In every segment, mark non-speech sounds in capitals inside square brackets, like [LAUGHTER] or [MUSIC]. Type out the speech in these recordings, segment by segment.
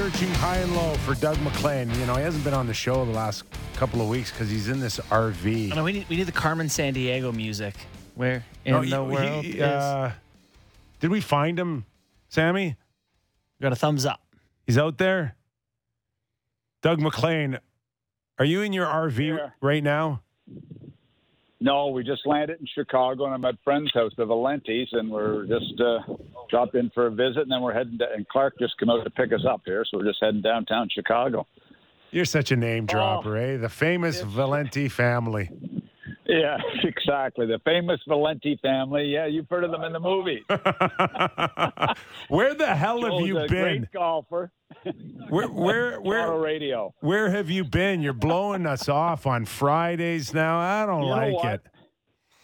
searching high and low for Doug MacLean. You know, he hasn't been on the show the last couple of weeks because he's in this RV. No, we need we need the Carmen Sandiego music. Where in No, the world he, is? uh, did we find him, Sammy? Got a thumbs up. He's out there. Doug MacLean, are you in your RV Yeah. right now? No, we just landed in Chicago, and I'm at friend's house, the Valentis, and we're just uh, dropped in for a visit, and then we're heading. To, and Clark just came out to pick us up here, so we're just heading downtown Chicago. You're such a name dropper, eh? The famous Valenti family. Yeah, [LAUGHS] exactly. The famous Valenti family. Yeah, you've heard of them in the movie. [LAUGHS] Where the hell have you a been? Great golfer. Where where [LAUGHS] where radio. where have you been? You're blowing us off on Fridays now. I don't You like it.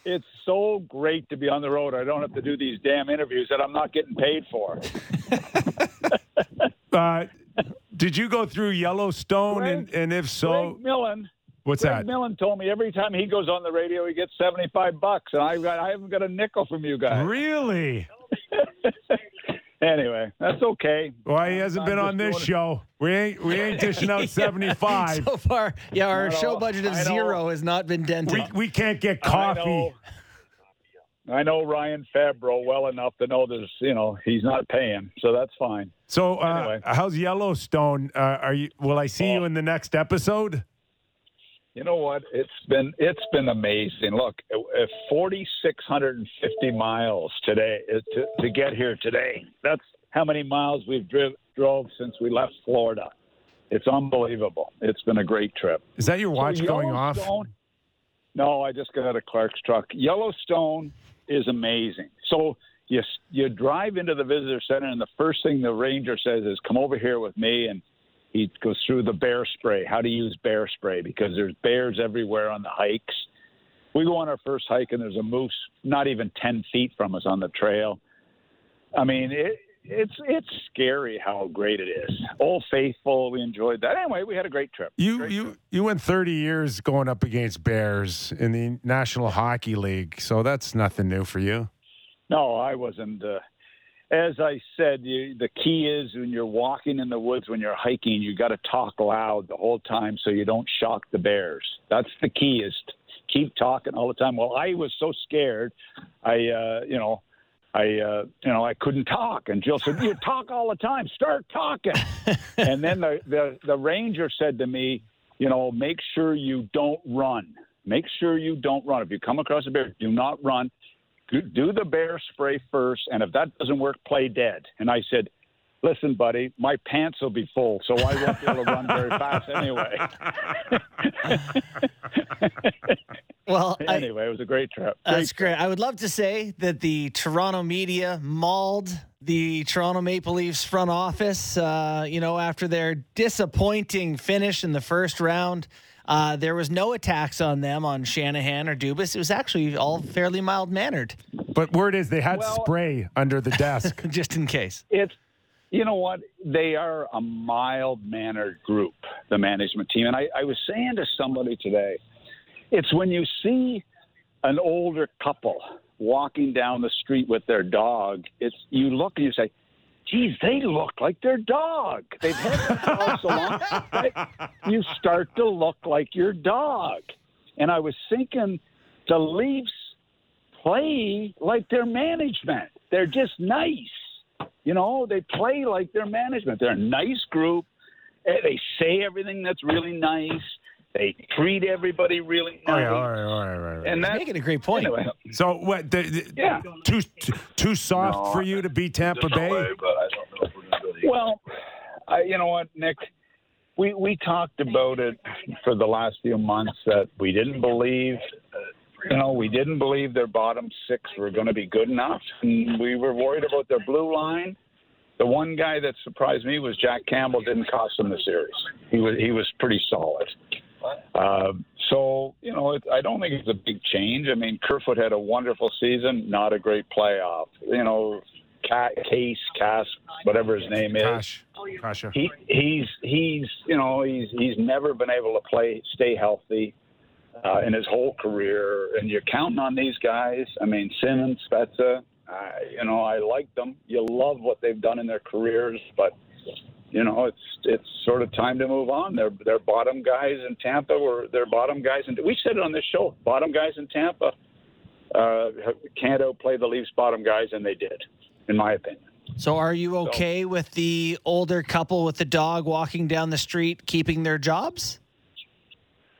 It's so great to be on the road. I don't have to do these damn interviews that I'm not getting paid for. Uh, did you go through Yellowstone? and, and if so, Greg Millen. What's Greg that? Millen told me every time he goes on the radio, he gets seventy-five bucks, and I got I haven't got a nickel from you guys. Really? [LAUGHS] Anyway, that's okay. Why he hasn't I'm been on this doing it. show? We ain't we ain't [LAUGHS] dishing out [LAUGHS] seventy five. So far, yeah, our show budget of zero has not been dented. We we can't get I coffee. know, I know Ryan Fabro well enough to know there's, you know, he's not paying, so that's fine. So uh, Anyway. how's Yellowstone? Uh, are you? Will I see you Oh. in the next episode? You know what? It's been it's been amazing. Look, uh, forty six hundred and fifty miles today uh, to, to get here today. That's how many miles we've driv- drove since we left Florida. It's unbelievable. It's been a great trip. Is that your watch So going off? No, I just got out of Clark's truck. Yellowstone is amazing. So you you drive into the visitor center, and the first thing the ranger says is, "Come over here with me." And he goes through the bear spray, how to use bear spray because there's bears everywhere on the hikes. We go on our first hike, and there's a moose not even ten feet from us on the trail. I mean, it, it's it's scary how great it is. Old Faithful, we enjoyed that. Anyway, we had a great trip. You Great you trip. you went 30 years going up against Bears in the National Hockey League, so that's nothing new for you. No, I wasn't. Uh, as I said, you, the key is when you're walking in the woods, when you're hiking, you got to talk loud the whole time so you don't shock the bears. That's the key is keep talking all the time. Well, I was so scared, I, uh, you know, I, uh, you know, I couldn't talk. And Jill said, "You talk all the time. Start talking." [LAUGHS] and then the, the the ranger said to me, "You know, make sure you don't run. Make sure you don't run. If you come across a bear, do not run." Do- do the bear spray first, and if that doesn't work, play dead. And I said, listen, buddy, my pants will be full, so I won't be able to run very fast anyway. [LAUGHS] well, I, anyway, it was a great trip. Great That's great. I would love to say that the Toronto media mauled the Toronto Maple Leafs front office. Uh, you know, after their disappointing finish in the first round, uh, there was no attacks on them on Shanahan or Dubas. It was actually all fairly mild mannered, But word is they had Well- spray under the desk. [LAUGHS] just in case. It's you know what they are a mild mannered group, the management team. And I, I was saying to somebody today, it's when you see an older couple walking down the street with their dog. It's you look and you say, "Geez, they look like their dog. They've had their dog so long." right? [LAUGHS] You start to look like your dog. And I was thinking, the Leafs play like their management. They're just nice. You know, they play like their management. They're a nice group. Eh, They say everything that's really nice. They treat everybody really Oh nice. yeah, all right, all right, all right. all right. And He's that, making a great point. anyway, So what? The, the- Yeah. Too too, too soft No, for you to beat Tampa Bay? well, I, you know what, Nick? We we talked about it for the last few months that we didn't believe, uh, you know, we didn't believe their bottom six were going to be good enough. And we were worried about their blue line. The one guy that surprised me was Jack Campbell. Didn't cost them the series. He was he was pretty solid. Uh, so you know, it, I don't think it's a big change. I mean, Kerfoot had a wonderful season, not a great playoff. You know, Ca Case, Cass, whatever his name is Gosh, Kasha. he he's he's you know he's he's never been able to play stay healthy uh, in his whole career, and you're counting on these guys. I mean Simmonds, Spezza, uh, you know I like them. You love what they've done in their careers, but you know, it's it's sort of time to move on. Their their bottom guys in Tampa were their bottom guys, and we said it on this show. Bottom guys in Tampa uh, can't outplay the Leafs' bottom guys, and they did, in my opinion. So, are you okay so, with the older couple with the dog walking down the street keeping their jobs?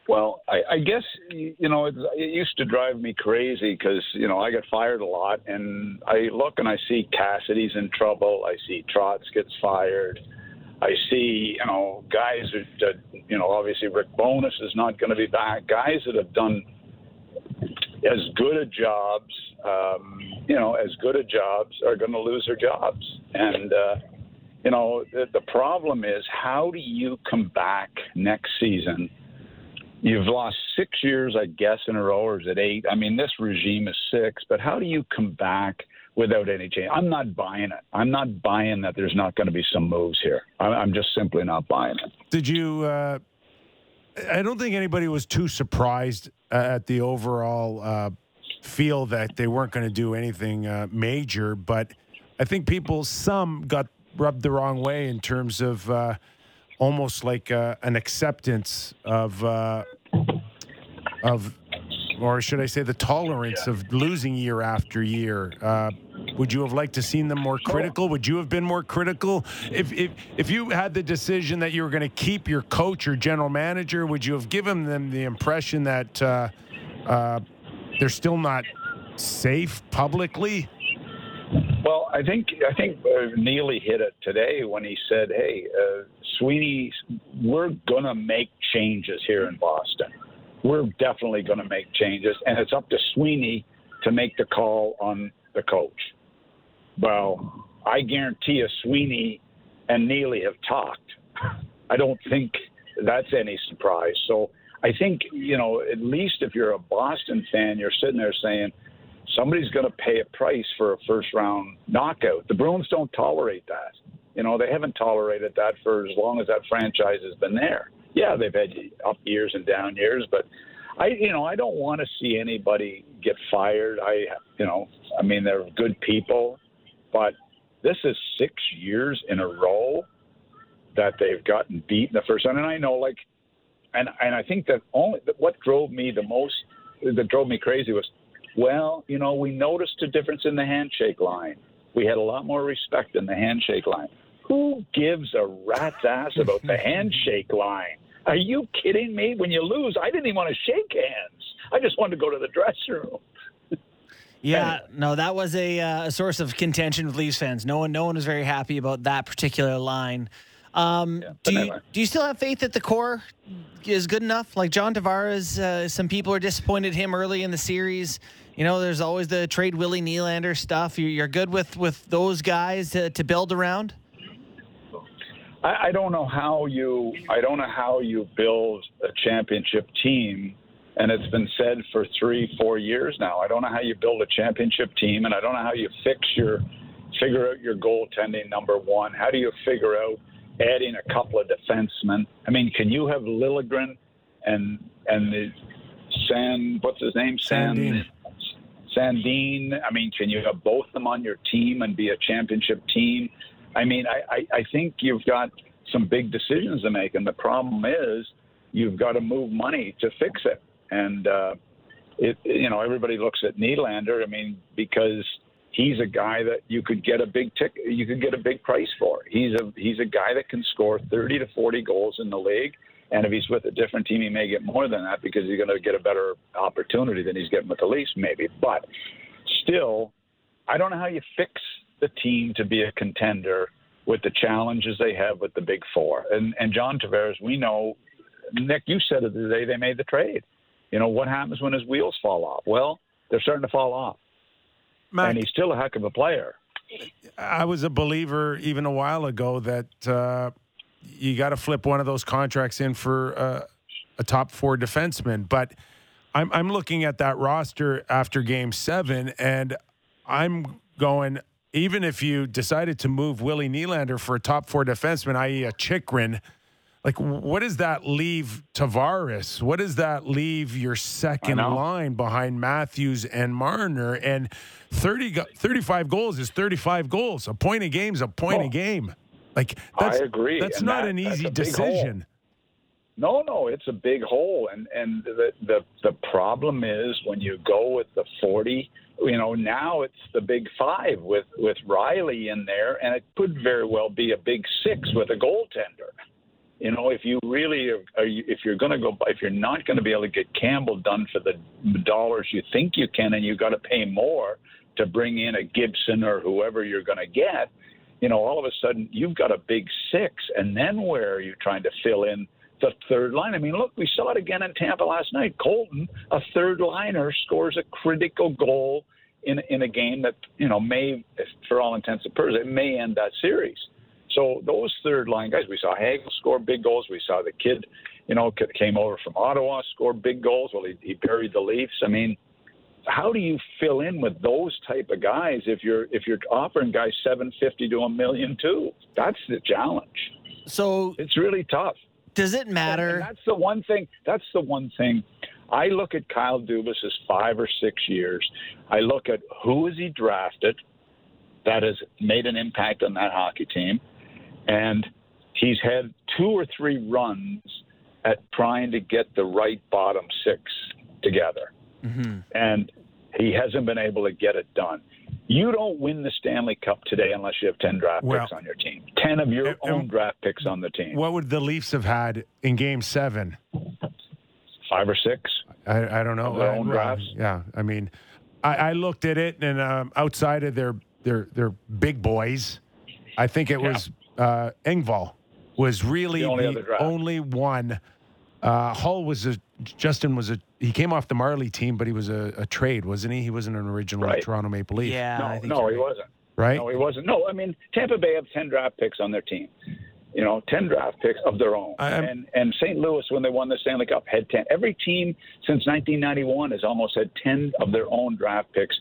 Well, I, I guess you know it, it used to drive me crazy because you know I get fired a lot, and I look and I see Cassidy's in trouble. I see Trotz gets fired. I see you know guys that you know obviously Rick Bowness is not going to be back. Guys that have done as good a jobs, um, you know, as good a jobs are going to lose their jobs, and. uh you know, the, the problem is how do you come back next season You've lost six years, I guess, in a row, or is it eight? I mean, this regime is six, but how do you come back without any change? I'm not buying it. I'm not buying that there's not going to be some moves here. I'm just simply not buying it. Did you? Uh, I don't think anybody was too surprised at the overall uh, feel that they weren't going to do anything uh, major, but I think people, some got rubbed the wrong way in terms of uh, almost like uh, an acceptance of uh, of, or should I say, the tolerance of losing year after year. Uh, would you have liked to seen them more critical? Would you have been more critical if if if you had the decision that you were going to keep your coach or general manager? Would you have given them the impression that uh, uh, they're still not safe publicly? Well, I think I think uh, Neely hit it today when he said, "Hey, uh, Sweeney, we're going to make changes here in Boston. We're definitely going to make changes, and it's up to Sweeney to make the call on the coach." Well, I guarantee you, Sweeney and Neely have talked. I don't think that's any surprise. So I think you know, at least if you're a Boston fan, you're sitting there saying somebody's going to pay a price for a first round knockout. The Bruins don't tolerate that. You know, they haven't tolerated that for as long as that franchise has been there. Yeah, they've had up years and down years, but I, you know, I don't want to see anybody get fired. I, you know, I mean, they're good people, but this is six years in a row that they've gotten beat in the first round. And I know, like, and and I think that only what drove me the most, that drove me crazy was well, you know, we noticed a difference in the handshake line. We had a lot more respect in the handshake line. Who gives a rat's ass about the [LAUGHS] handshake line? Are you kidding me? When you lose, I didn't even want to shake hands. I just wanted to go to the dressing room. Yeah, no, that was a, uh, a source of contention with Leafs fans. No one, no one was very happy about that particular line. Um, yeah, do you do you still have faith that the core is good enough? Like John Tavares, uh, some people are disappointed him early in the series. You know, there's always the trade Willie Nylander stuff. You're good with with those guys to, to build around. I, I don't know how you I don't know how you build a championship team and it's been said for three, four years now. I don't know how you build a championship team, and I don't know how you fix your, figure out your goaltending number one. How do you figure out adding a couple of defensemen. I mean, can you have Liljegren and and the San what's his name Sandin. Sandin. I mean, can you have both of them on your team and be a championship team? I mean, I, I, I think you've got some big decisions to make, and the problem is you've got to move money to fix it. And uh, it, you know, everybody looks at Nylander. I mean, because he's a guy that you could get a big tick you could get a big price for. He's a he's a guy that can score 30 to 40 goals in the league. And if he's with a different team, he may get more than that because he's going to get a better opportunity than he's getting with the Leafs, maybe. But still, I don't know how you fix the team to be a contender with the challenges they have with the Big Four. And and John Tavares, we know, Nick, you said it the day they made the trade. You know what happens when his wheels fall off? Well, they're starting to fall off. Mac, and he's still a heck of a player. I was a believer even a while ago that uh, you got to flip one of those contracts in for uh, a top four defenseman. But I'm, I'm looking at that roster after game seven, and I'm going, even if you decided to move Willie Nylander for a top four defenseman, i.e., a Chychrun – like what does that leave Tavares? What does that leave your second line behind Matthews and Marner? And 30, 35 goals is 35 goals. A point a game is a point oh. a game. Like that's, I agree. That's and not that, an easy decision. No, no, it's a big hole, and and the the the problem is when you go with the forty. You know, now it's the big five with with Rielly in there, and it could very well be a big six with a goaltender. You know, if you really are, are you, if you're going to go, if you're not going to be able to get Campbell done for the dollars you think you can, and you've got to pay more to bring in a Gibson or whoever you're going to get, you know, all of a sudden you've got a big six, and then where are you trying to fill in? the third line. I mean, look, we saw it again in Tampa last night. Colton, a third liner, scores a critical goal in in a game that you know may, for all intents and purposes, it may end that series. So those third line guys, we saw Hagel score big goals. We saw the kid, you know, came over from Ottawa, score big goals. Well, he, he buried the Leafs. I mean, how do you fill in with those type of guys if you're if you're offering guys seven fifty to a million too? That's the challenge. So it's really tough. Does it matter? And that's the one thing. That's the one thing. I look at Kyle Dubas's five or six years. I look at who has he drafted that has made an impact on that hockey team, and he's had two or three runs at trying to get the right bottom six together, mm-hmm. and he hasn't been able to get it done. You don't win the Stanley Cup today unless you have 10 draft well, picks on your team. 10 of your and, own draft picks on the team. What would the Leafs have had in game seven? Five or six. I, I don't know. Their own drafts. Yeah. I mean, I, I looked at it, and um, outside of their, their, their big boys, I think it yeah. was uh, Engvall was really the only, the only one. Uh, Holl was a Justin was a he came off the Marley team, but he was a, a trade, wasn't he? He wasn't an original right. Toronto Maple Leaf. Yeah, no, no, he wasn't. Right? No, he wasn't. No, I mean Tampa Bay have ten draft picks on their team. You know, ten draft picks of their own. and and St. Louis, when they won the Stanley Cup, had ten. Every team since 1991 has almost had ten of their own draft picks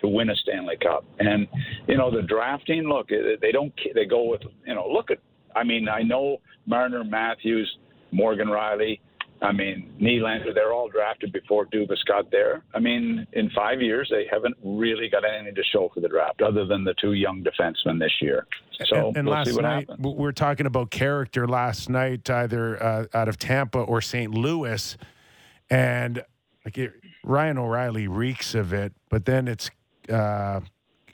to win a Stanley Cup. And you know, the drafting. Look, they don't. They go with. You know, look at. I mean, I know Marner, Matthews, Morgan Rielly I mean, Nylander, they're all drafted before Dubas got there. I mean, in five years, they haven't really got anything to show for the draft other than the two young defensemen this year. So and, and we'll last night, happens. we were talking about character last night, either uh, out of Tampa or St. Louis. And like it, Ryan O'Reilly reeks of it, but then it's uh,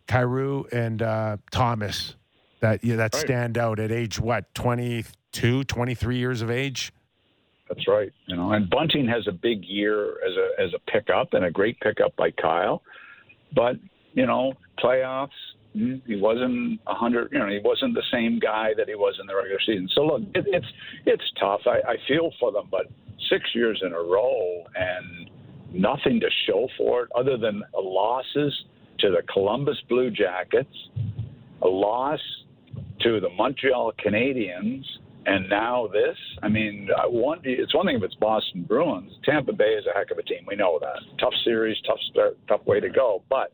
Kyrou and uh, Thomas that yeah, that right. stand out at age what 22, 23 years of age. That's right. You know, and Bunting has a big year as a as a pickup and a great pickup by Kyle, but you know, playoffs. Hmm, he wasn't a hundred. You know, he wasn't the same guy that he was in the regular season. So look, it, it's it's tough. I, I feel for them, but six years in a row and nothing to show for it other than losses to the Columbus Blue Jackets, a loss to the Montreal Canadiens, and now this. I mean, one it's one thing if it's Boston Bruins. Tampa Bay is a heck of a team. We know that. Tough series, tough start, tough way to go. But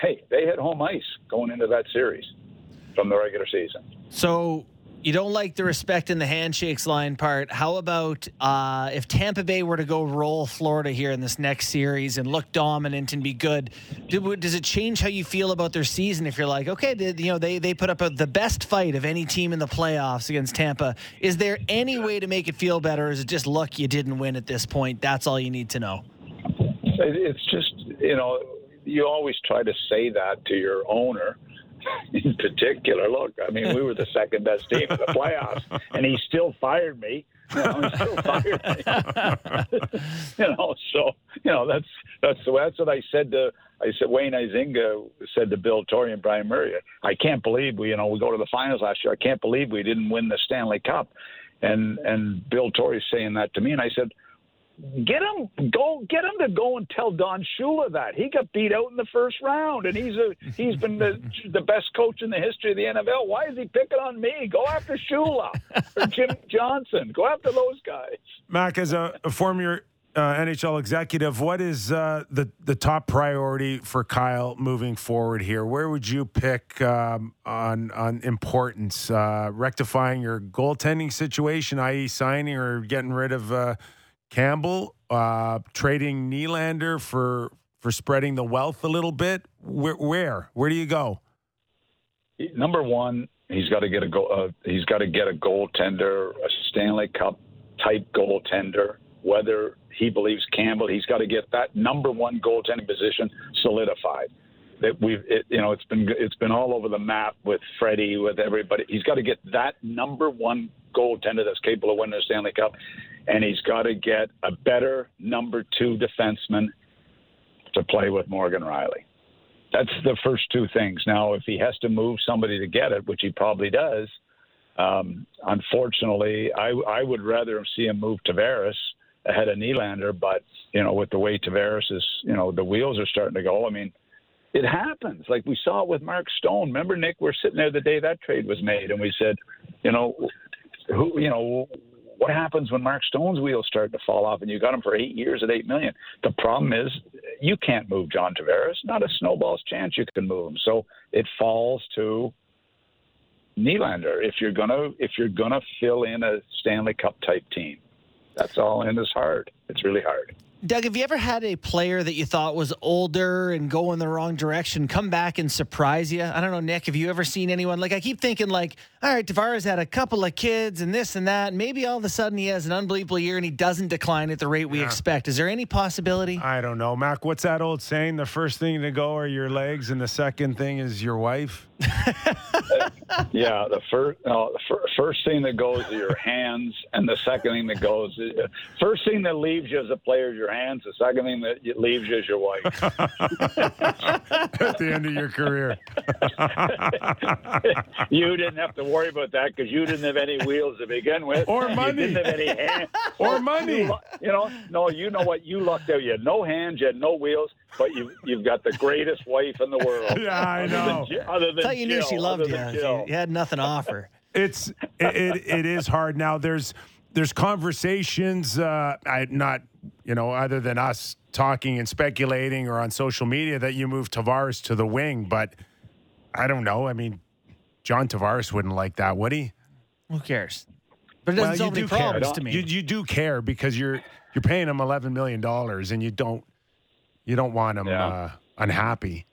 hey, they had home ice going into that series from the regular season. So you don't like the respect in the handshakes line part. How about uh, if Tampa Bay were to go roll Florida here in this next series and look dominant and be good? Do, does it change how you feel about their season if you're like, okay, they, you know, they, they put up a, the best fight of any team in the playoffs against Tampa? Is there any way to make it feel better? Is it just luck you didn't win at this point? That's all you need to know. It's just, you know, you always try to say that to your owner [LAUGHS] in particular. Look, I mean, we were the second best team in the playoffs, and he still fired me. You know, he still fired me. [LAUGHS] you know, so you know that's that's the that's what I said to I said Wayne Huizenga said to Bill Torrey and Brian Murray. I can't believe we you know we go to the finals last year. I can't believe we didn't win the Stanley Cup. And and Bill Torrey saying that to me, and I said, Get him go get him to go and tell Don Shula that. He got beat out in the first round and he's a he's been the [LAUGHS] the best coach in the history of the NFL. Why is he picking on me? Go after Shula or [LAUGHS] Jim Johnson. Go after those guys. Mac, as a, a former uh, NHL executive, what is uh, the the top priority for Kyle moving forward here? Where would you pick um, on on importance? Uh, rectifying your goaltending situation, i.e., signing or getting rid of uh, Campbell uh, trading Nylander for for spreading the wealth a little bit. Where where where do you go? Number one, He's got to get a go. Uh, he's got to get a goaltender, a Stanley Cup type goaltender. Whether he believes Campbell, he's got to get that number one goaltending position solidified. That we've, it, you know, it's been it's been all over the map with Freddie, with everybody. He's got to get that number one goaltender that's capable of winning the Stanley Cup, and he's got to get a better number two defenseman to play with Morgan Rielly. That's the first two things. Now, if he has to move somebody to get it, which he probably does, um, unfortunately, I, I would rather see him move Tavares ahead of Nylander. But you know, with the way Tavares is, you know, the wheels are starting to go. I mean, it happens. Like we saw it with Mark Stone. Remember, Nick, we're sitting there the day that trade was made, and we said, you know, who, you know, what happens when Mark Stone's wheels start to fall off and you got him for eight years at eight million? The problem is you can't move John Tavares. Not a snowball's chance you can move him. So it falls to Nylander if you're gonna if you're gonna fill in a Stanley Cup type team. That's all in it's hard. It's really hard. Doug, have you ever had a player that you thought was older and go in the wrong direction come back and surprise you? I don't know, Nick. Have you ever seen anyone like I keep thinking like, all right, Tavares had a couple of kids and this and that. And maybe all of a sudden he has an unbelievable year and he doesn't decline at the rate we Yeah. expect. Is there any possibility? I don't know, Mac. What's that old saying? The first thing to go are your legs, and the second thing is your wife. [LAUGHS] Yeah, the first no, uh, the fir- first thing that goes is your hands, and the second thing that goes, is, first thing that leaves you as a player is your hands. The second thing that leaves you is your wife. [LAUGHS] at the end of your career. [LAUGHS] you didn't have to worry about that because you didn't have any wheels to begin with, Or money. You didn't have any hands or money. You, you know, no, you know what? You lucked out. You had no hands, you had no wheels, but you you've got the greatest wife in the world. [LAUGHS] Yeah, I know. than other than I thought you knew she loved you. than if Jill. You, you had nothing to offer. [LAUGHS] It's it, it, it is hard now. There's there's conversations, uh, I not you know, other than us talking and speculating or on social media that you move Tavares to the wing, but I don't know. I mean, John Tavares wouldn't like that, would he? Who cares? But it doesn't solve any care. problems to me. You, you do care because you're you're paying him eleven million dollars, and you don't you don't want him Yeah. uh, unhappy.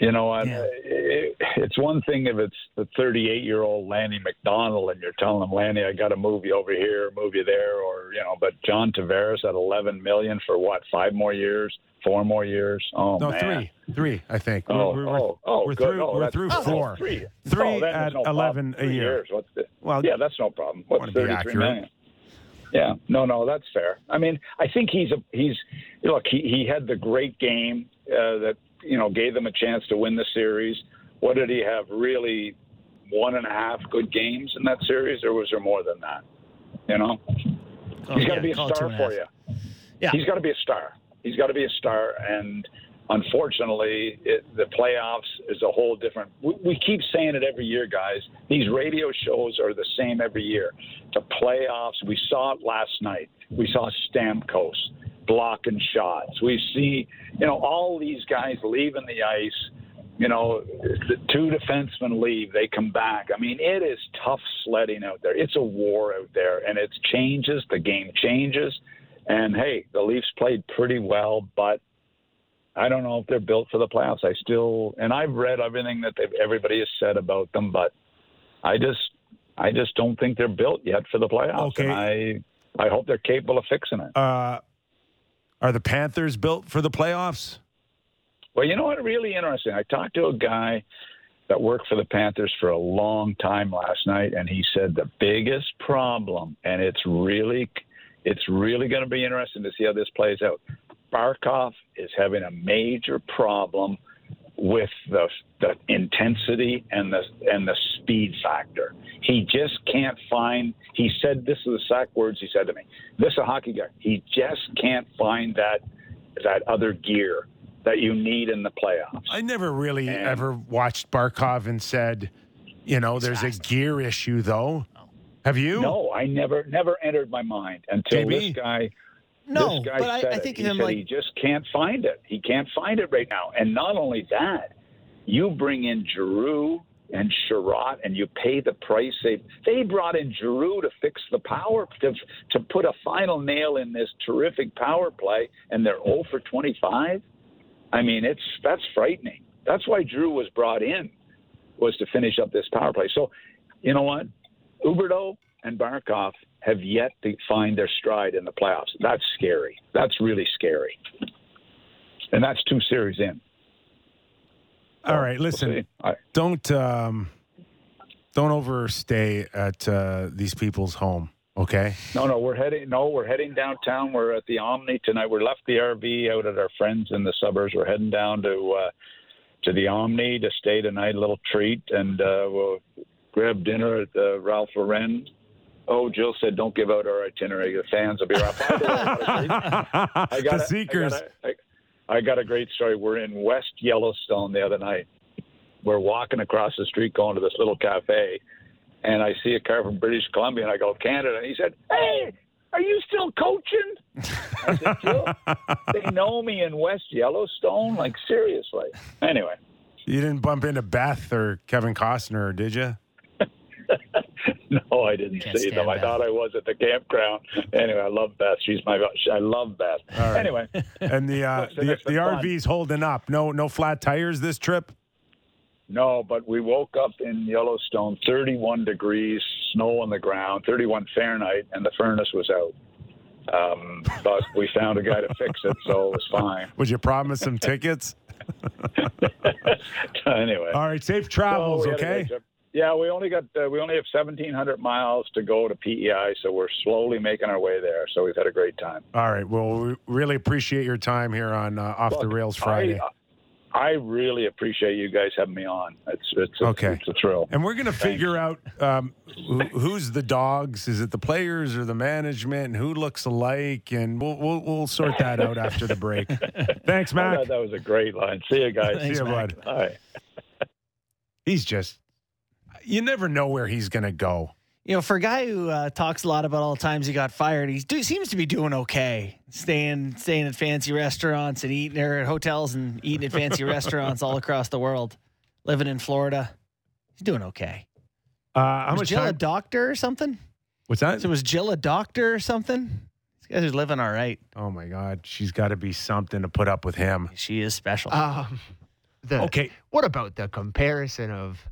You know, what? Yeah. it, it's one thing if it's the 38 year old Lanny McDonald and you're telling him, Lanny, I got to move you over here, move you there, or you know. But John Tavares at 11 million for what? Five more years? Four more years? Oh No, man. three, three. I think. Oh, we're, we're, oh, oh, we're good. through. Oh, we're through oh, four. Three, Three Oh, at no 11 problem. a Three year. Years. What's the, Well, yeah, that's no problem. What's wanna be accurate. million? Yeah, no, no, that's fair. I mean, I think he's a he's look. He he had the great game uh, that you know gave them a chance to win the series. What did he have? Really, one and a half good games in that series, or was there more than that? You know, Oh, he's got yeah, to be a call it two star for half. you. Yeah. he's got to be a star. He's got to be a star, and unfortunately, it, the playoffs is a whole different. We, we keep saying it every year, guys. These radio shows are the same every year. The playoffs, we saw it last night. We saw Stamkos blocking shots. We see, you know, all these guys leaving the ice. You know, the two defensemen leave, they come back. I mean, it is tough sledding out there. It's a war out there, and it changes. The game changes. And hey, the Leafs played pretty well, but I don't know if they're built for the playoffs. I still, and I've read everything that they've, everybody has said about them, but I just, I just don't think they're built yet for the playoffs. Okay. And I, I hope they're capable of fixing it. Uh, are the Panthers built for the playoffs? Well, you know what? Really interesting. I talked to a guy that worked for the Panthers for a long time last night, and he said the biggest problem, and it's really, it's really going to be interesting to see how this plays out. Barkov is having a major problem with the the intensity and the and the speed factor. He just can't find. He said this is the exact words he said to me. This is a hockey guy. He just can't find that that other gear that you need in the playoffs. I never really And- ever watched Barkov and said, you know, there's a gear issue though. Have you? No, I never never entered my mind until JB? this guy. No, but I, I think he him said like he just can't find it. He can't find it right now. And not only that, you bring in Giroux and Chiarot, and you pay the price. They they brought in Giroux to fix the power to to put a final nail in this terrific power play, and they're 0 for 25. I mean, it's that's frightening. That's why Drew was brought in. was to finish up this power play. So, you know what? Huberdeau and Barkov have yet to find their stride in the playoffs. That's scary. That's really scary. And that's two series in. All right, listen. We'll see. I- don't um, don't overstay at uh, these people's home. Okay. No, no, we're heading. No, we're heading downtown. We're at the Omni tonight. We left the RV out at our friends in the suburbs. We're heading down to uh, to the Omni to stay tonight. A little treat, and uh, we'll grab dinner at uh, Ralph Lauren. Oh, Jill said, "Don't give out our itinerary. The fans will be rough." By the way, I got a I got the a- Seekers. I got, a, I, I got a great story. We're in West Yellowstone the other night. We're walking across the street going to this little cafe, and I see a car from British Columbia, and I go Canada, and he said, "Hey, are you still coaching?" I said, "Jill, [LAUGHS] they know me in West Yellowstone. Like seriously." Anyway, you didn't bump into Beth or Kevin Costner, did you? [LAUGHS] [LAUGHS] no, I didn't Can't see stand them. I thought I was at the campground. Anyway, I love Beth. She's my. I love Beth. All right. Anyway. [LAUGHS] And the uh, Listen, the, it's the. RV's holding up. No no flat tires this trip. No, but we woke up in Yellowstone, 31 degrees, snow on the ground, 31 Fahrenheit, and the furnace was out. Um, but we found a guy to fix it, so it was fine. Would you promise some tickets? [LAUGHS] anyway, All right, safe travels. we had a Okay. Yeah, we only got uh, we only have 1,700 miles to go to PEI, so we're slowly making our way there. So we've had a great time. All right. Well, we really appreciate your time here on uh, Off the Rails Friday. I, I really appreciate you guys having me on. It's it's a, Okay. it's a thrill. and we're going to figure out um, who, who's the dogs. Is it the players or the management? And who looks alike? And we'll we'll, we'll sort that out after the break. [LAUGHS] Thanks, Mac. that was a great line. See you guys. See you, bud. Bye. He's just. You never know where he's going to go. You know, for a guy who uh, talks a lot about all the times he got fired, he do, seems to be doing okay. Staying, staying at fancy restaurants and eating or at hotels and eating at fancy [LAUGHS] restaurants all across the world. Living in Florida, he's doing okay. Uh, how was much Jill a doctor or something? What's that? So was Jill a doctor or something? These guys are living all right. Oh my God, she's got to be something to put up with him. She is special. Um, the, Okay, What about the comparison of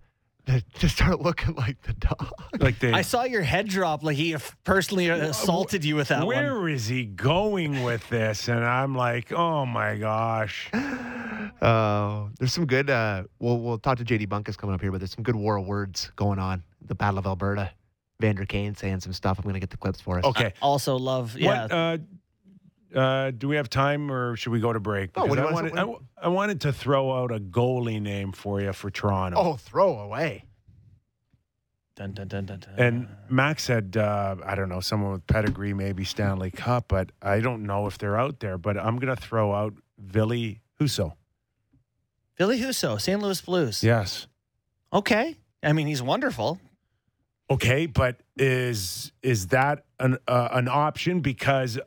the, to start looking like the dog? like they. I saw your head drop like he personally assaulted you with that one. Where is he going with this? And I'm like, oh my gosh. Uh, there's some good. Uh, we'll we'll talk to JD Bunkus coming up here, but there's some good war of words going on. The Battle of Alberta. Vander Kane saying some stuff. I'm going to get the clips for us. Okay. Also love, yeah. What, uh, uh, do we have time or should we go to break? Oh, what Because do you I, want- wanted, I, w- I wanted to throw out a goalie name for you for Toronto. Oh, throw away. Dun, dun, dun, dun, dun. And Max said, uh, I don't know, someone with pedigree, maybe Stanley Cup, but I don't know if they're out there. But I'm going to throw out Billy Husso. Billy Husso, St. Louis Blues. Yes. Okay. I mean, he's wonderful. Okay, but is is that an uh, an option because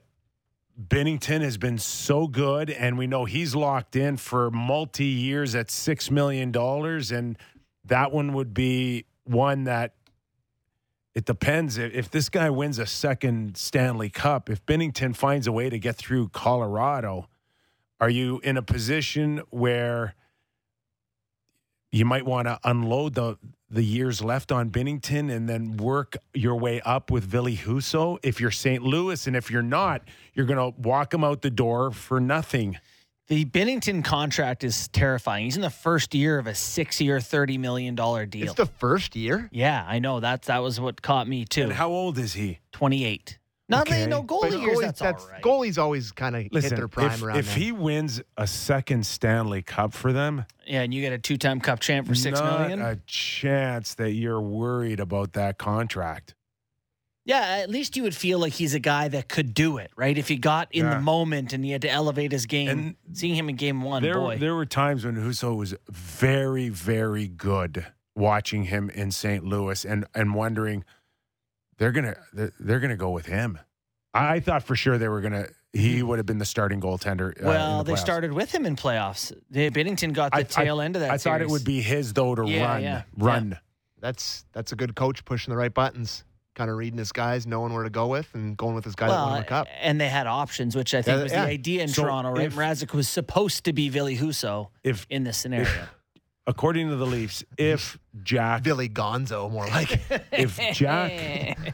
Binnington has been so good, and we know he's locked in for multi years at six million dollars, and that one would be one that it depends if, if this guy wins a second Stanley Cup. If Binnington finds a way to get through Colorado, are you in a position where? you might want to unload the the years left on Binnington and then work your way up with Billy Husso if you're St. Louis and if you're not you're going to walk him out the door for nothing. The Binnington contract is terrifying. He's in the first year of a six-year, $30 million deal. It's the first year. yeah, I know. That's That was what caught me, too. And how old is he? 28. Not Okay. no But goalie years, goalies- that's, that's all right. goalies always kind of hit their prime if, around if then. he wins a second Stanley Cup for them, Yeah, and you get a two-time cup champ for six not million. a chance that you're worried about that contract. yeah, at least you would feel like he's a guy that could do it, right? If he got in Yeah. the moment and he had to elevate his game, And seeing him in game one, There, boy. there were times when Husso was very, very good watching him in St. Louis and and wondering they're gonna they're, they're gonna go with him. I thought for sure they were gonna he would have been the starting goaltender. uh, well, the they playoffs. started with him in playoffs. They, Binnington got the I- I- tail end of that. I thought it would be his though to Yeah, run, yeah, run. that's that's a good coach pushing the right buttons, kind of reading his guys, knowing where to go with, and going with his guy that won Well, the cup. and they had options, which I think Yeah, was yeah. the idea in So Toronto, right? if- Mrazek was supposed to be Billy Husso If in this scenario. According to the Leafs, if Jack Billy Gonzo, more like. [LAUGHS] if Jack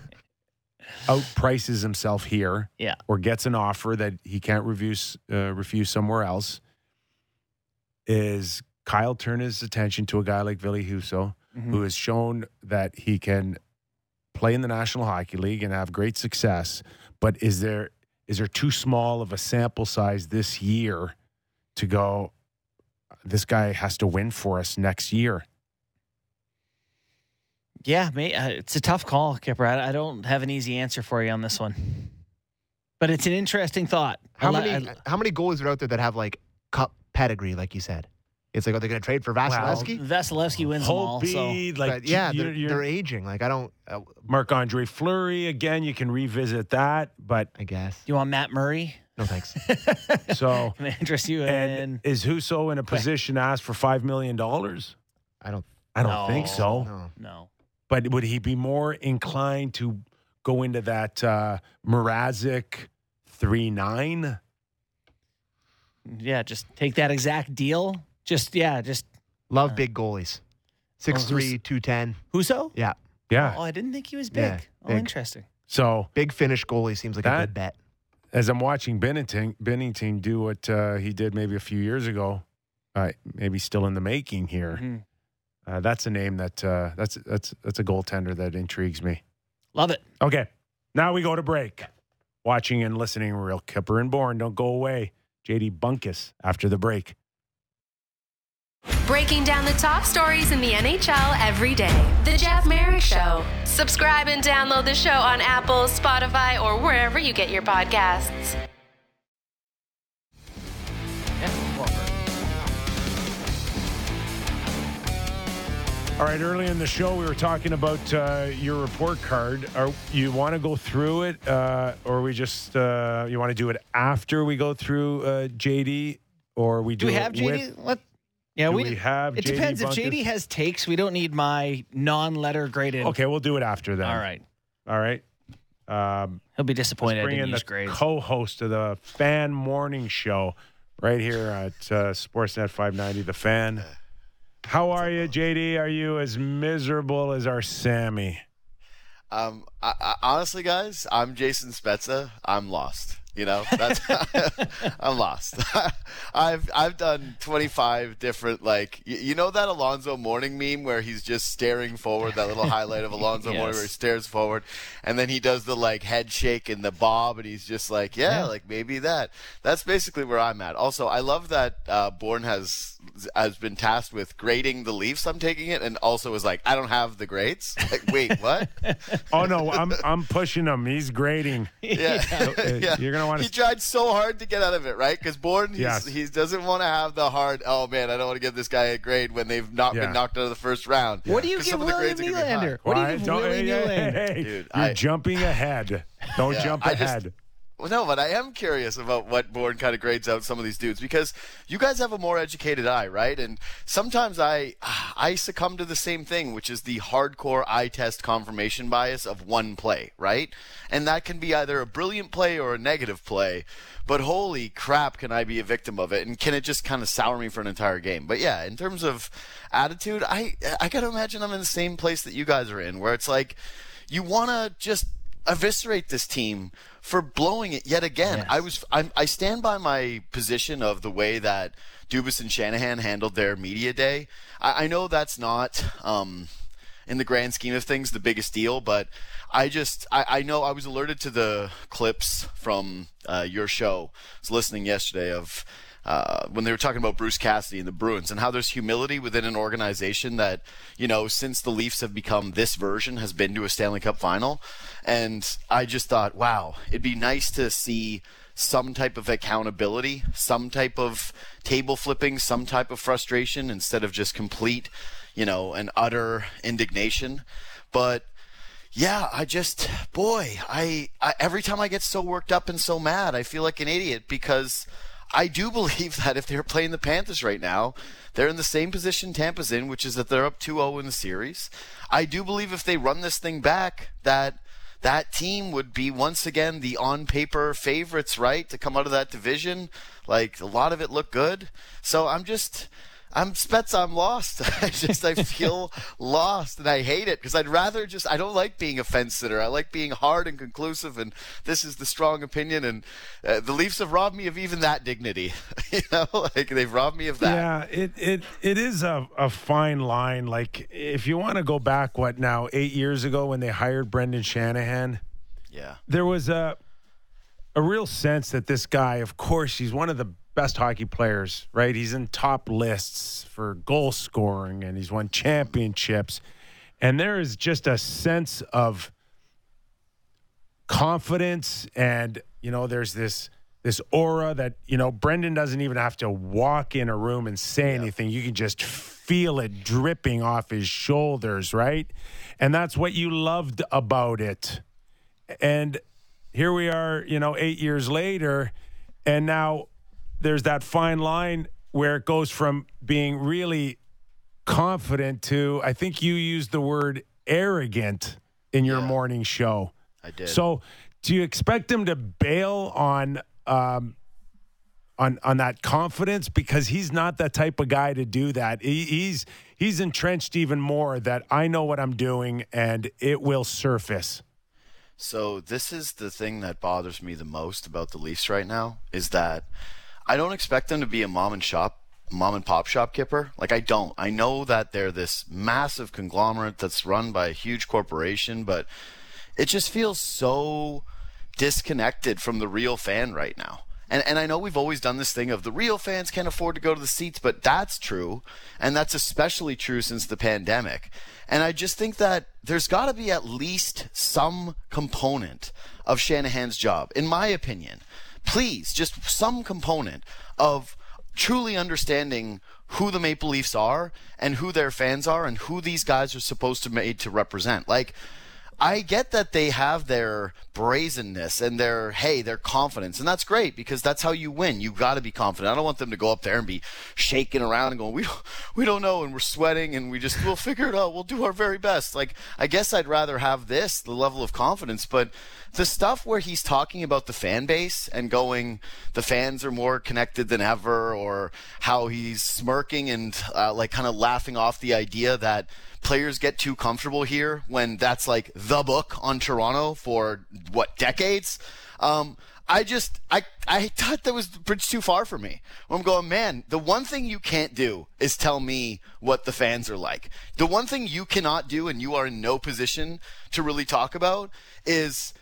[LAUGHS] outprices himself here Yeah. or gets an offer that he can't refuse uh, refuse somewhere else, is Kyle turn his attention to a guy like Billy Husso, Mhm. who has shown that he can play in the National Hockey League and have great success. But is there is there too small of a sample size this year to go? This guy has to win for us next year. Yeah, may, uh, it's a tough call, Kyper. I, I don't have an easy answer for you on this one, but it's an interesting thought. How li- many I- how many goalies are out there that have like cup pedigree, like you said? It's like, are they going to trade for Vasilevskiy? Vasilevskiy wins them all. So like but yeah, you're- they're, you're- they're aging. Like I don't, uh, Marc Andre Fleury again. You can revisit that, but I guess. you want Matt Murray? No thanks. [LAUGHS] so Can I interest you and in? is Husso in a position to ask for five million dollars? I don't. I don't No. think so. No. No. But would he be more inclined to go into that uh, Mrazek three nine? Yeah, just take that exact deal. Just yeah, just Love Uh, big goalies. 6'3", 210. Husso. Yeah. Yeah. Oh, I didn't think he was big. Yeah, oh, big. interesting. So Big Finnish goalie seems like a That- good bet. As I'm watching Binnington, Binnington do what uh, he did maybe a few years ago, uh, maybe still in the making here. Mhm. Uh, that's a name that uh, that's that's that's a goaltender that intrigues me. Love it. Okay, now we go to break. Watching and listening, real Kyper and Bourne. Don't go away. JD Bunkus after the break. Breaking down the top stories in the NHL every day. The Jeff Marek Show. Subscribe and download the show on Apple, Spotify, or wherever you get your podcasts. Yeah, well, All right, early in the show, we were talking about uh, your report card. Are you want to go through it, uh, or we just uh, you want to do it after we go through uh, JD, or we do, do we it have JD? with- what? Yeah, do we, we have It JD depends if JD has takes. We don't need my non-letter graded. Okay, we'll do it after that. All right. all right. Um, He'll be let's disappointed I bring didn't in use the grades. co-host of the Fan Morning Show, right here at uh, Sportsnet 590. The Fan. How are you, JD? Are you as miserable as our Sammy? Um, I, I, honestly, guys, I'm Jason Spezza. I'm lost. You know, that's [LAUGHS] I'm lost. [LAUGHS] I've I've done 25 different like you, you know that Alonzo Mourning meme where he's just staring forward. That little highlight of Alonzo Yes. Morning where he stares forward, and then he does the like head shake and the bob, and he's just like, yeah, like maybe that. That's basically where I'm at. Also, I love that uh, Bourne has has been tasked with grading the Leafs. I'm taking it, and also is like, I don't have the grades. [LAUGHS] Like, wait, what? Oh no, I'm I'm pushing him. He's grading. Yeah, Uh, You're gonna want He tried so hard to get out of it, right? Because Borden, he's, Yes. he doesn't want to have the hard. Oh man, I don't want to give this guy a grade when they've not Yeah. been knocked out of the first round. What do you give some of William grades are gonna be high. Nylander? What do you give don't- Willie [LAUGHS] hey, hey, hey, hey. Dude, You're I- jumping ahead. Don't Yeah, jump I just- ahead. Well, no, but I am curious about what Bourne kind of grades out some of these dudes because you guys have a more educated eye, right? And sometimes I I succumb to the same thing, which is the hardcore eye test confirmation bias of one play, right? And that can be either a brilliant play or a negative play. But holy crap, can I be a victim of it? And can it just kind of sour me for an entire game? But yeah, in terms of attitude, I I gotta imagine I'm in the same place that you guys are in, where it's like you want to just eviscerate this team for blowing it yet again. Yes. I was I'm, I stand by my position of the way that Dubas and Shanahan handled their media day. I, I know that's not um, in the grand scheme of things the biggest deal, but I just I, I know I was alerted to the clips from uh, your show. I was listening yesterday of uh, when they were talking about Bruce Cassidy and the Bruins and how there's humility within an organization that, you know, since the Leafs have become this version, has been to a Stanley Cup final. And I just thought, wow, it'd be nice to see some type of accountability, some type of table flipping, some type of frustration instead of just complete, you know, and utter indignation. But yeah, I just, boy, I, I every time I get so worked up and so mad, I feel like an idiot because I do believe [LAUGHS] that if they're playing the Panthers right now, they're in the same position Tampa's in, which is that they're up 2-0 in the series. I do believe if they run this thing back, that that team would be once again the on paper favorites, right, to come out of that division. Like a lot of it looked good. So I'm just. I'm Spets. I'm lost. [LAUGHS] I just I feel lost, and I hate it because I'd rather just. I don't like being a fence sitter. I like being hard and conclusive, and this is the strong opinion. And uh, the Leafs have robbed me of even that dignity. [LAUGHS] you know, [LAUGHS] like they've robbed me of that. Yeah, it it it is a, a fine line. Like if you want to go back, what now eight years ago when they hired Brendan Shanahan, Yeah. there was a a real sense that this guy, of course, he's one of the best hockey players, right? He's in top lists for goal scoring and he's won championships. And there is just a sense of confidence and you know there's this this aura that you know Brendan doesn't even have to walk in a room and say anything you can just feel it dripping off his shoulders right and that's what you loved about it and here we are you know 8 years later and now there's that fine line where it goes from being really confident to I think you used the word arrogant in your Yeah. morning show I did. so, do you expect him to bail on um, on on that confidence because he's not that type of guy to do that? He, he's he's entrenched even more that I know what I'm doing and it will surface. So this is the thing that bothers me the most about the Leafs right now is that I don't expect them to be a mom and shop mom and pop shop Kyper. Like I don't. I know that they're this massive conglomerate that's run by a huge corporation, but it just feels so disconnected from the real fan right now. And and I know we've always done this thing of the real fans can't afford to go to the seats, but that's true, and that's especially true since the pandemic. And I just think that there's got to be at least some component of Shanahan's job, in my opinion. Please, just some component of truly understanding who the Maple Leafs are and who their fans are and who these guys are supposed to made to represent. Like I get that they have their brazenness and their hey, their confidence, and that's great because that's how you win. You got to be confident. I don't want them to go up there and be shaking around and going, we don't, we don't know, and we're sweating, and we just we'll figure it out. We'll do our very best. Like I guess I'd rather have this, the level of confidence, but the stuff where he's talking about the fan base and going, the fans are more connected than ever, or how he's smirking and uh, like kind of laughing off the idea that players get too comfortable here when that's like the book on Toronto for what decades. Um, I just I I thought that was bridge too far for me. I'm going, man. The one thing you can't do is tell me what the fans are like. The one thing you cannot do, and you are in no position to really talk about, is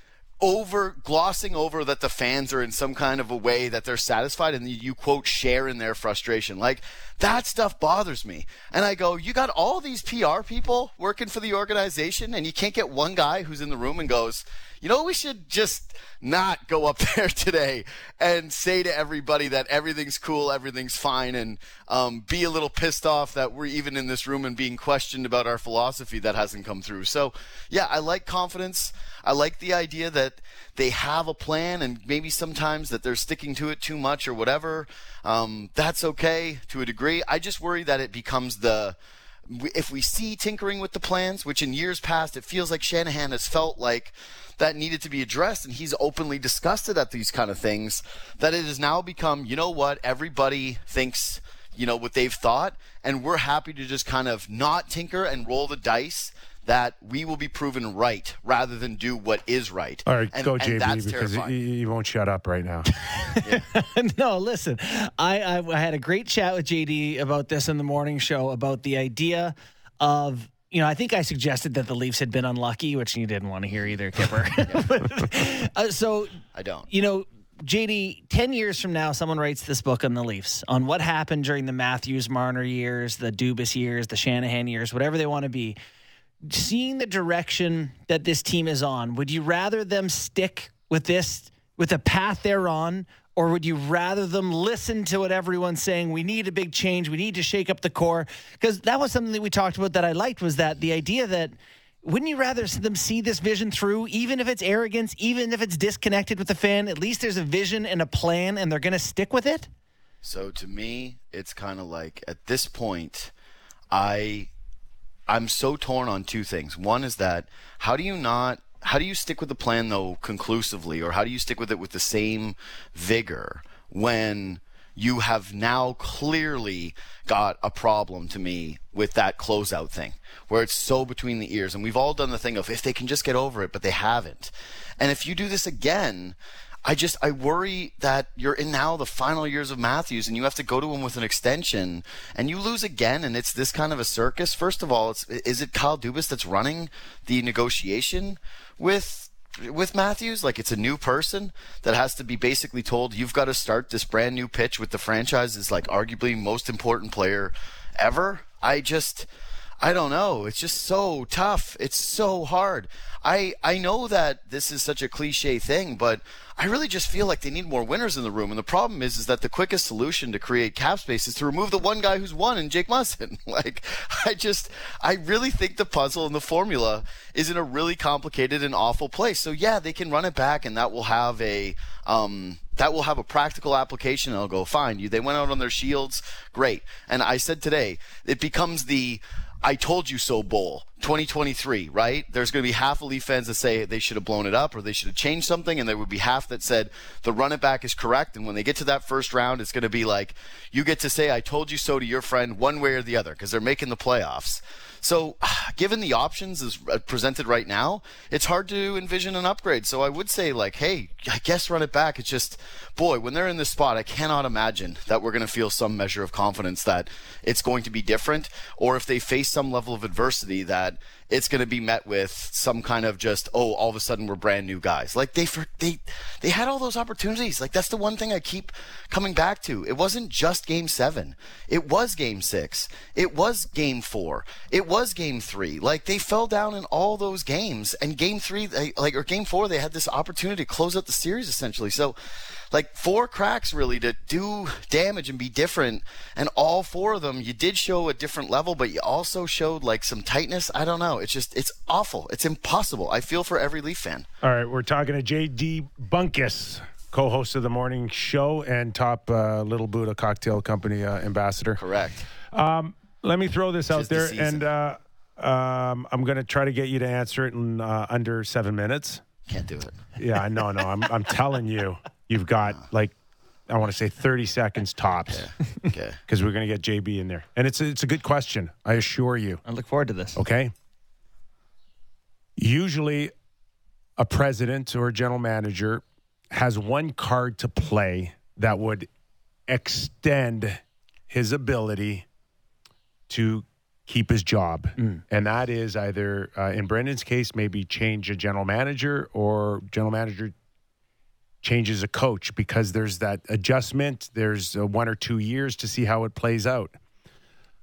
over glossing over that the fans are in some kind of a way that they're satisfied and you quote share in their frustration. Like that stuff bothers me. And i go you got all these pr people working for the organization and you can't get one guy who's in the room and goes you know we should just not go up [LAUGHS] there today and say to everybody that everything's cool everything's fine and um, be a little pissed off that we're even in this room and being questioned about our philosophy that hasn't come through so yeah i like confidence I like the idea that they have a plan and maybe sometimes that they're sticking to it too much or whatever. Um, that's okay to a degree. I just worry that it becomes the if we see tinkering with the plans, which in years past it feels like Shanahan has felt like that needed to be addressed and he's openly disgusted at these kind of things, that it has now become, you know what, everybody thinks you know what they've thought and we're happy to just kind of not tinker and roll the dice that we will be proven right rather than do what is right. All right, and, go and JB because you, terrifying. you won't shut up right now. [LAUGHS] no, listen. I, I I had a great chat with JD about this in the morning show about the idea of you know I think I suggested that the Leafs had been unlucky, which you didn't want to hear either, Kyper. [LAUGHS] [LAUGHS] uh, so I don't. you know. JD, 10 years from now, someone writes this book on the Leafs, on what happened during the Matthews Marner years, the Dubas years, the Shanahan years, whatever they want to be. Seeing the direction that this team is on, would you rather them stick with this, with the path they're on, or would you rather them listen to what everyone's saying? We need a big change. We need to shake up the core. Because that was something that we talked about that I liked was that the idea that wouldn't you rather them see this vision through, even if it's arrogance, even if it's disconnected with the fan? At least there's a vision and a plan, and they're going to stick with it. So to me, it's kind of like at this point, I I'm so torn on two things. One is that how do you not how do you stick with the plan though conclusively or how do you stick with it with the same vigor when you have now clearly got a problem to me with that closeout thing where it's so between the ears. And we've all done the thing of if they can just get over it, but they haven't. And if you do this again, I just I worry that you're in now the final years of Matthews and you have to go to him with an extension and you lose again and it's this kind of a circus. First of all, it's is it Kyle Dubas that's running the negotiation with with Matthews? Like it's a new person that has to be basically told you've got to start this brand new pitch with the franchise is like arguably most important player ever. I just I don't know. It's just so tough. It's so hard. I I know that this is such a cliche thing, but I really just feel like they need more winners in the room. And the problem is, is that the quickest solution to create cap space is to remove the one guy who's won in Jake Muzzin. [LAUGHS] like, I just, I really think the puzzle and the formula is in a really complicated and awful place. So yeah, they can run it back, and that will have a, um, that will have a practical application. And I'll go fine. You, they went out on their shields, great. And I said today, it becomes the I told you so bowl 2023, right? There's going to be half of Leaf fans that say they should have blown it up or they should have changed something, and there would be half that said the run it back is correct. And when they get to that first round, it's going to be like you get to say I told you so to your friend one way or the other because they're making the playoffs. So, [SIGHS] given the options as uh, presented right now, it's hard to envision an upgrade. So, I would say, like, hey, I guess run it back. It's just, boy, when they're in this spot, I cannot imagine that we're going to feel some measure of confidence that it's going to be different, or if they face some level of adversity, that it's going to be met with some kind of just, oh, all of a sudden we're brand new guys. Like they they they had all those opportunities. Like that's the one thing I keep coming back to. It wasn't just Game Seven. It was Game Six. It was Game Four. It was Game Three. Like they fell down in all those games, and Game Three, they, like or Game Four, they had this opportunity to close out the series essentially. So like four cracks really to do damage and be different. And all four of them, you did show a different level, but you also showed like some tightness. I don't know. It's just, it's awful. It's impossible. I feel for every Leaf fan. All right. We're talking to JD Bunkus co host of the morning show and top uh, Little Buddha Cocktail Company uh, ambassador. Correct. Um, let me throw this out there, season. and uh, um, I'm going to try to get you to answer it in uh, under seven minutes. Can't do it. Yeah, no, no. I'm, I'm telling you, [LAUGHS] you've got like, I want to say 30 seconds tops Okay. because [LAUGHS] we're going to get JB in there. And it's a, it's a good question, I assure you. I look forward to this. Okay. Usually, a president or a general manager has one card to play that would extend his ability to keep his job. And that is either, uh, in Brendan's case, maybe change a general manager or general manager changes a coach because there's that adjustment. There's uh, one or two years to see how it plays out.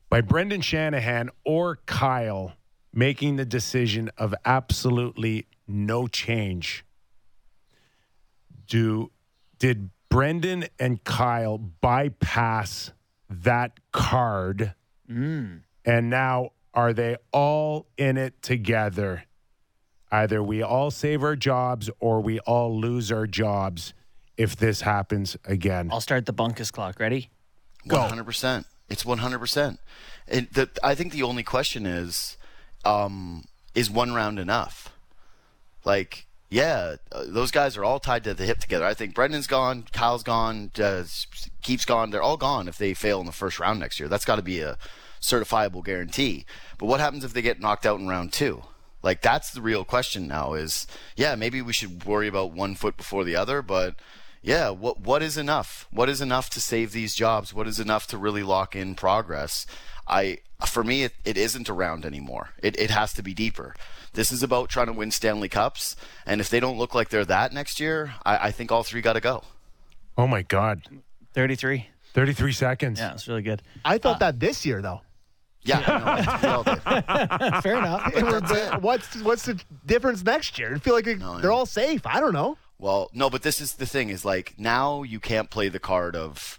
By Brendan Shanahan or Kyle making the decision of absolutely no change, do did Brendan and Kyle bypass that card? And now are they all in it together? Either we all save our jobs or we all lose our jobs if this happens again. I'll start the bunkus clock. Ready? Go. One hundred percent. It's one hundred percent. And the, I think the only question is, um, is one round enough? Like, yeah, uh, those guys are all tied to the hip together. I think Brendan's gone, Kyle's gone, uh, Keefe's gone. They're all gone if they fail in the first round next year. That's got to be a certifiable guarantee. But what happens if they get knocked out in round two? Like that's the real question now. Is yeah, maybe we should worry about one foot before the other, but yeah, what what is enough? What is enough to save these jobs? What is enough to really lock in progress? I for me it, it isn't around anymore. It it has to be deeper. This is about trying to win Stanley Cups, and if they don't look like they're that next year, I, I think all three got to go. Oh my God. 33. 33 seconds. Yeah, it's really good. I thought uh, that this year though. Yeah, no, we. [LAUGHS] Fair enough. But what's what's the difference next year? I feel like they- No, they're yeah. all safe. I don't know. Well, no, but this is the thing is like now you can't play the card of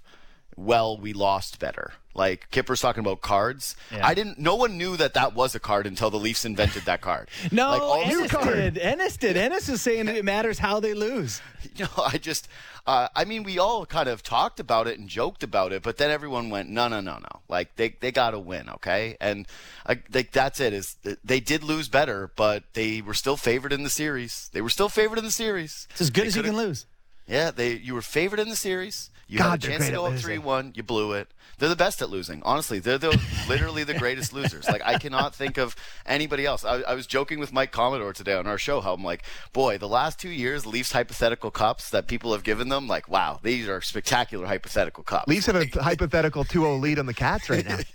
well, we lost better. Like Kyper's talking about cards. Yeah. I didn't no one knew that that was a card until the Leafs invented that card. [LAUGHS] No, like, all Ennis sudden- did. Ennis did. Ennis is saying it matters how they lose. [LAUGHS] you know, I just, uh, I mean, we all kind of talked about it and joked about it, but then everyone went, no, no, no, no. Like they, they got to win, okay? And like that's it. Is they did lose better, but they were still favored in the series. They were still favored in the series. It's as good They as you can lose. Yeah, they you were favored in the series. You God, had a chance to go up three one. You blew it. They're the best at losing. Honestly, they're the literally the greatest [LAUGHS] losers. Like I cannot think of anybody else. I, I was joking with Mike Commodore today on our show how I'm like, boy, the last two years, Leafs hypothetical cups that people have given them, like, wow, these are spectacular hypothetical cups. Leafs have a hypothetical 2-0 lead on the Cats right now. [LAUGHS]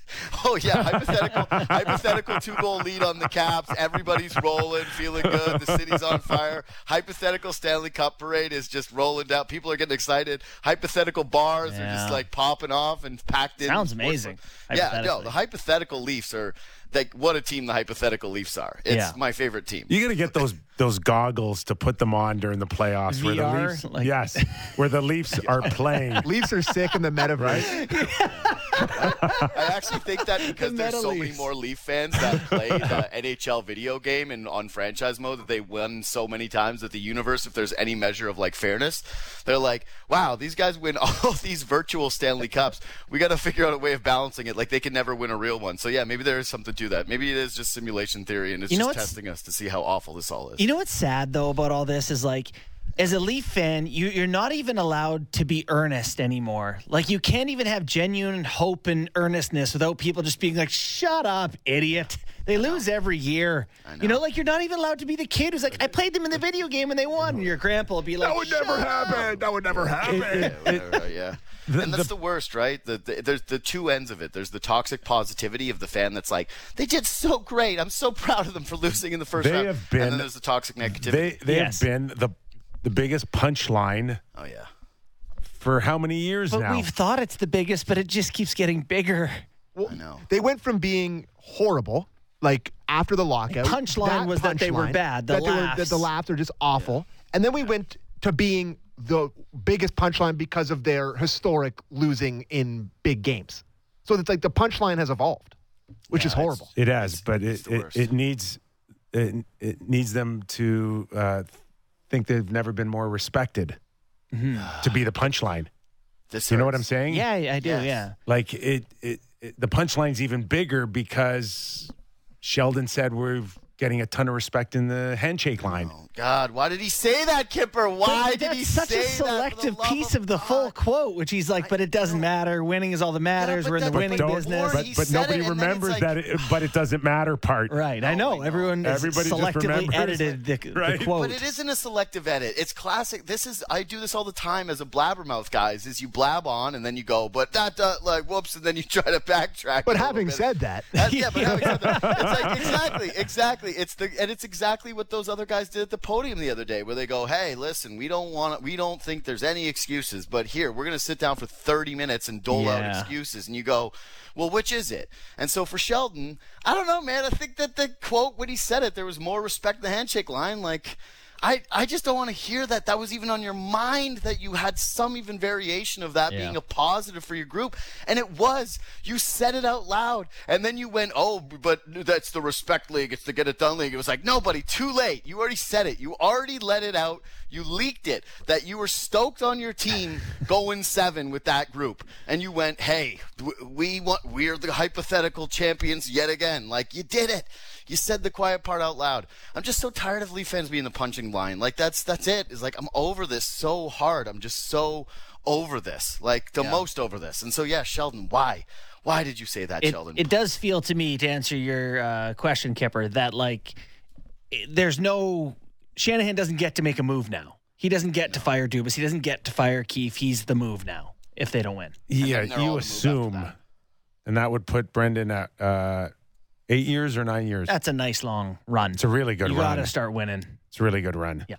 Oh yeah, hypothetical hypothetical two goal lead on the Caps. Everybody's rolling, feeling good. The city's on fire. Hypothetical Stanley Cup parade is just rolling down. People are getting excited. Hypothetical bars are just like popping off and packed in. Sounds amazing, Yeah, no, the hypothetical Leafs are like what a team the hypothetical Leafs are. It's Yeah. my favorite team. You're gonna get those those goggles to put them on during the playoffs. Where the VR? Leafs, Like- yes, where the Leafs [LAUGHS] are playing. Leafs are sick in the metaverse. [LAUGHS] I actually think that because The there's so many more Leaf fans that play [LAUGHS] the NHL video game and on franchise mode that they win so many times that the universe, if there's any measure of like fairness, they're like, wow, these guys win [LAUGHS] all these virtual Stanley Cups. We got to figure out a way of balancing it. Like they can never win a real one. So yeah, maybe there is something to that. Maybe it is just simulation theory and it's You know just testing us to see how awful this all is. You know what's sad though about all this is like, as a Leaf fan, you, you're not even allowed to be earnest anymore. Like you can't even have genuine hope and earnestness without people just being like, "Shut up, idiot." They lose every year. You know, like you're not even allowed to be the kid who's like, "I played them in the video game and they won." And your grandpa will be like, That would never "Shut up." happen. That would never happen. yeah, whatever, [LAUGHS] right, yeah. and that's the, worst, right? The, the, there's the two ends of it. There's the toxic positivity of the fan that's like, they did so great. I'm so proud of them for losing in the first They round. have and been- then there's the toxic negativity. They they Yes. have been the the biggest punchline oh yeah. for how many years But now? we've thought it's the biggest, but it just keeps getting bigger. Well, I know. They went from being horrible, like after the lockout. punchline was that they were bad, the that, they were- that the laughs are just awful. And then we went to being the biggest punchline because of their historic losing in big games. So it's like the punchline has evolved, which is Yeah, it's- horrible. It has, but it, it, it needs it, it needs them to uh, think they've never been more respected mm-hmm. to be the punchline. [SIGHS] This You know what I'm hurts. saying? Yeah, I do. Yes. Yeah. Like it, it, it the punchline's even bigger because Sheldon said we're getting a ton of respect in the handshake line. Oh, God, why did he say that, Kyper? Why But did he such say a that? For the selective love piece of of the full quote, which he's like, but it doesn't matter. Winning is all that matters. but We're in the winning business. But but nobody it, and then it's remembers like- that. It, but it doesn't matter part. right. I No, know. I know. Everyone has Everybody just selectively remembers, edited the, right? the quote. But it isn't a selective edit. It's classic. This is I do this all the time as a blabbermouth, guys. Is you blab on and then you go, but that uh, like whoops, and then you try to backtrack. But having bit. said that, That- yeah, but [LAUGHS] having said that, it's like exactly, exactly. It's the and it's exactly what those other guys did at the podium the other day, where they go, "Hey, listen, we don't want, we don't think there's any excuses, but here we're going to sit down for 30 minutes and dole out excuses." And you go, "Well, which is it?" And so for Sheldon, I don't know, man. I think that the quote when he said it, there was more respect in the handshake line, like. I, I just don't want to hear that that was even on your mind that you had some even variation of that Yeah. being a positive for your group. And it was. You said it out loud. And then you went oh but that's the respect league. It's the get it done league. It was like no buddy too late. You already said it. You already let it out. You leaked it that you were stoked on your team [LAUGHS] going seven with that group. And you went hey we want we're the hypothetical champions yet again. Like you did it you said the quiet part out loud. I'm just so tired of Leaf fans being the punching line. Like that's that's it. it. Is like I'm over this so hard. I'm just so over this. Like the most over this. And so yeah, Sheldon, why? Why did you say that, it, Sheldon? it does feel to me to answer your uh, question, Kyper, that like there's no Shanahan doesn't get to make a move now. He doesn't get to fire Dubas. He doesn't get to fire Keefe. He's the move now if they don't win. Yeah, then they're all you to move after assume, that. and that would put Brendan at uh, eight years or nine years. That's a nice long run. It's a really good you run. You got to start winning. It's a really good run. Yeah.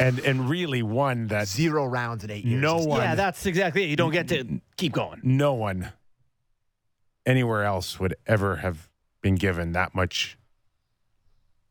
and and really one that zero rounds in eight years. no one, Yeah, that's exactly it. You don't get to keep going. no one anywhere else would ever have been given that much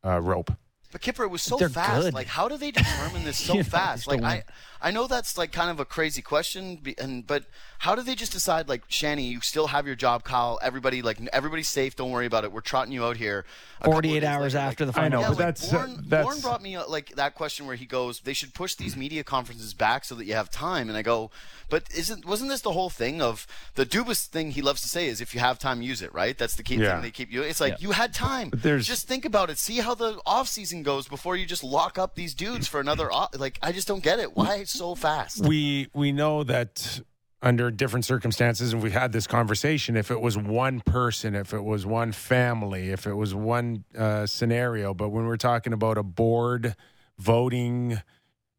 uh, rope. But Kyper, it was so They're fast. good. Like, how do they determine this so [LAUGHS] fast? Like, I, win. I know that's like kind of a crazy question, and but how do they just decide? Like, Shanny, you still have your job, Kyle. Everybody, like, everybody's safe. Don't worry about it. We're trotting you out here. A couple of 48 hours later, after like- the I know, final. but like, that's, uh, that's- Warren brought me uh, like that question where he goes, "They should push these media conferences back so that you have time." And I go, "But isn't wasn't this the whole thing of the Dubas thing? He loves to say is if you have time, use it. Right? That's the key Yeah. thing they keep you. It's like you had time. There's- just think about it. See how the off season goes before you just lock up these dudes for another. Off, like I just don't get it. Why? So fast. we we know that under different circumstances, and we've had this conversation. If it was one person, if it was one family, if it was one uh, scenario, but when we're talking about a board voting,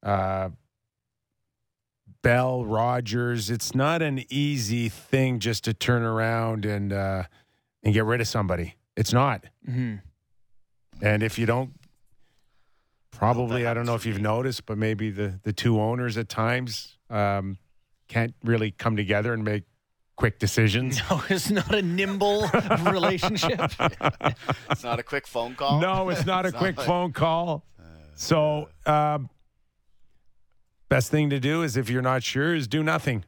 uh, Bell Rogers, it's not an easy thing just to turn around and uh, and get rid of somebody. It's not. Mm-hmm. And if you don't, probably I don't know if you've noticed, but maybe the the two owners at times um, can't really come together and make quick decisions. [LAUGHS] No, it's not a nimble [LAUGHS] relationship. It's not a quick phone call. No, it's not a It's not quick like- phone call. So, um, best thing to do is if you're not sure, is do nothing.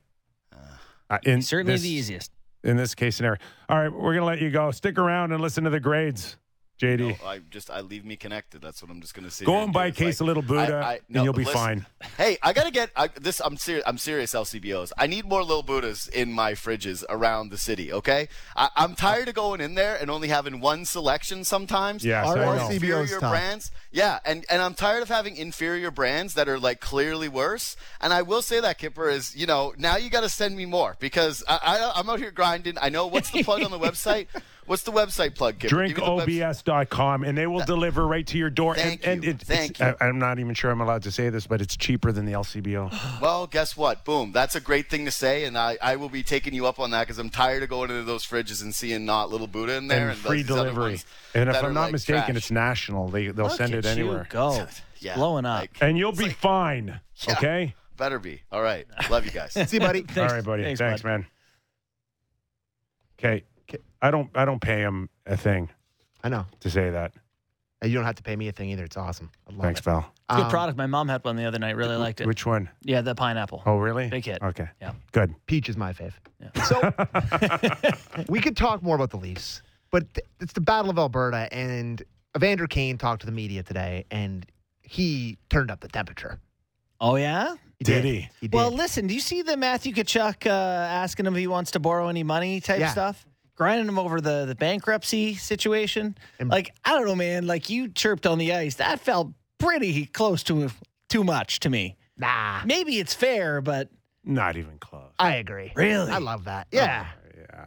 Uh, in Certainly this, the easiest. in this case scenario. All right, we're gonna let you go. Stick around and listen to the grades, JD. No, I just I leave me connected. That's what I'm just going to say. Go and buy a case of Little Buddha, and you'll be fine. [LAUGHS] Hey, I gotta get I, this. I'm serious. I'm serious. LCBOs. I need more Little Buddhas in my fridges around the city. Okay, I, I'm tired of going in there and only having one selection sometimes. Yeah, Our I inferior tough. brands. Yeah, and and I'm tired of having inferior brands that are like clearly worse. And I will say that Kyper is, you know, now you got to send me more because I, I I'm out here grinding. I know what's the plug on the [LAUGHS] website. What's the website plug, Kyper? Give me drinkobs.com and they will deliver right to your door Thank and, and you. it, Thank it's, I, i'm not even sure i'm allowed to say this but it's cheaper than the lcbo [GASPS] Well, guess what? Boom. That's a great thing to say, and I, I will be taking you up on that because I'm tired of going into those fridges and seeing not little Buddha in there and and, free delivery and if i'm are, not like, mistaken trash. it's national they, they'll Look send at it you anywhere Go. [LAUGHS] Yeah, Blowing up. like, and you'll be like- fine [LAUGHS] Yeah. okay better be. All right. Love you guys. [LAUGHS] See you, buddy. all right buddy Thanks, thanks, bud. man okay i don't i don't pay him a thing I know. to say that And You don't have to pay me a thing either. It's awesome. I love thanks it. pal Good Um, product. My mom had one the other night. Really liked it. which one? yeah, the pineapple. Oh really Big hit. okay Yeah. good Peach is my fave. Yeah. So [LAUGHS] we could talk more about the Leafs, but th- it's the Battle of Alberta, and Evander Kane talked to the media today, and he turned up the temperature. Oh yeah. He Did he? He did. Well, listen. Do you see the Matthew Tkachuk uh, asking him if he wants to borrow any money type Yeah. stuff? Grinding him over the the bankruptcy situation. And- like I don't know, man. Like you chirped on the ice. That felt pretty close to too much to me. nah, Maybe it's fair, but not even close I agree. Really? I love that. Oh. Yeah. yeah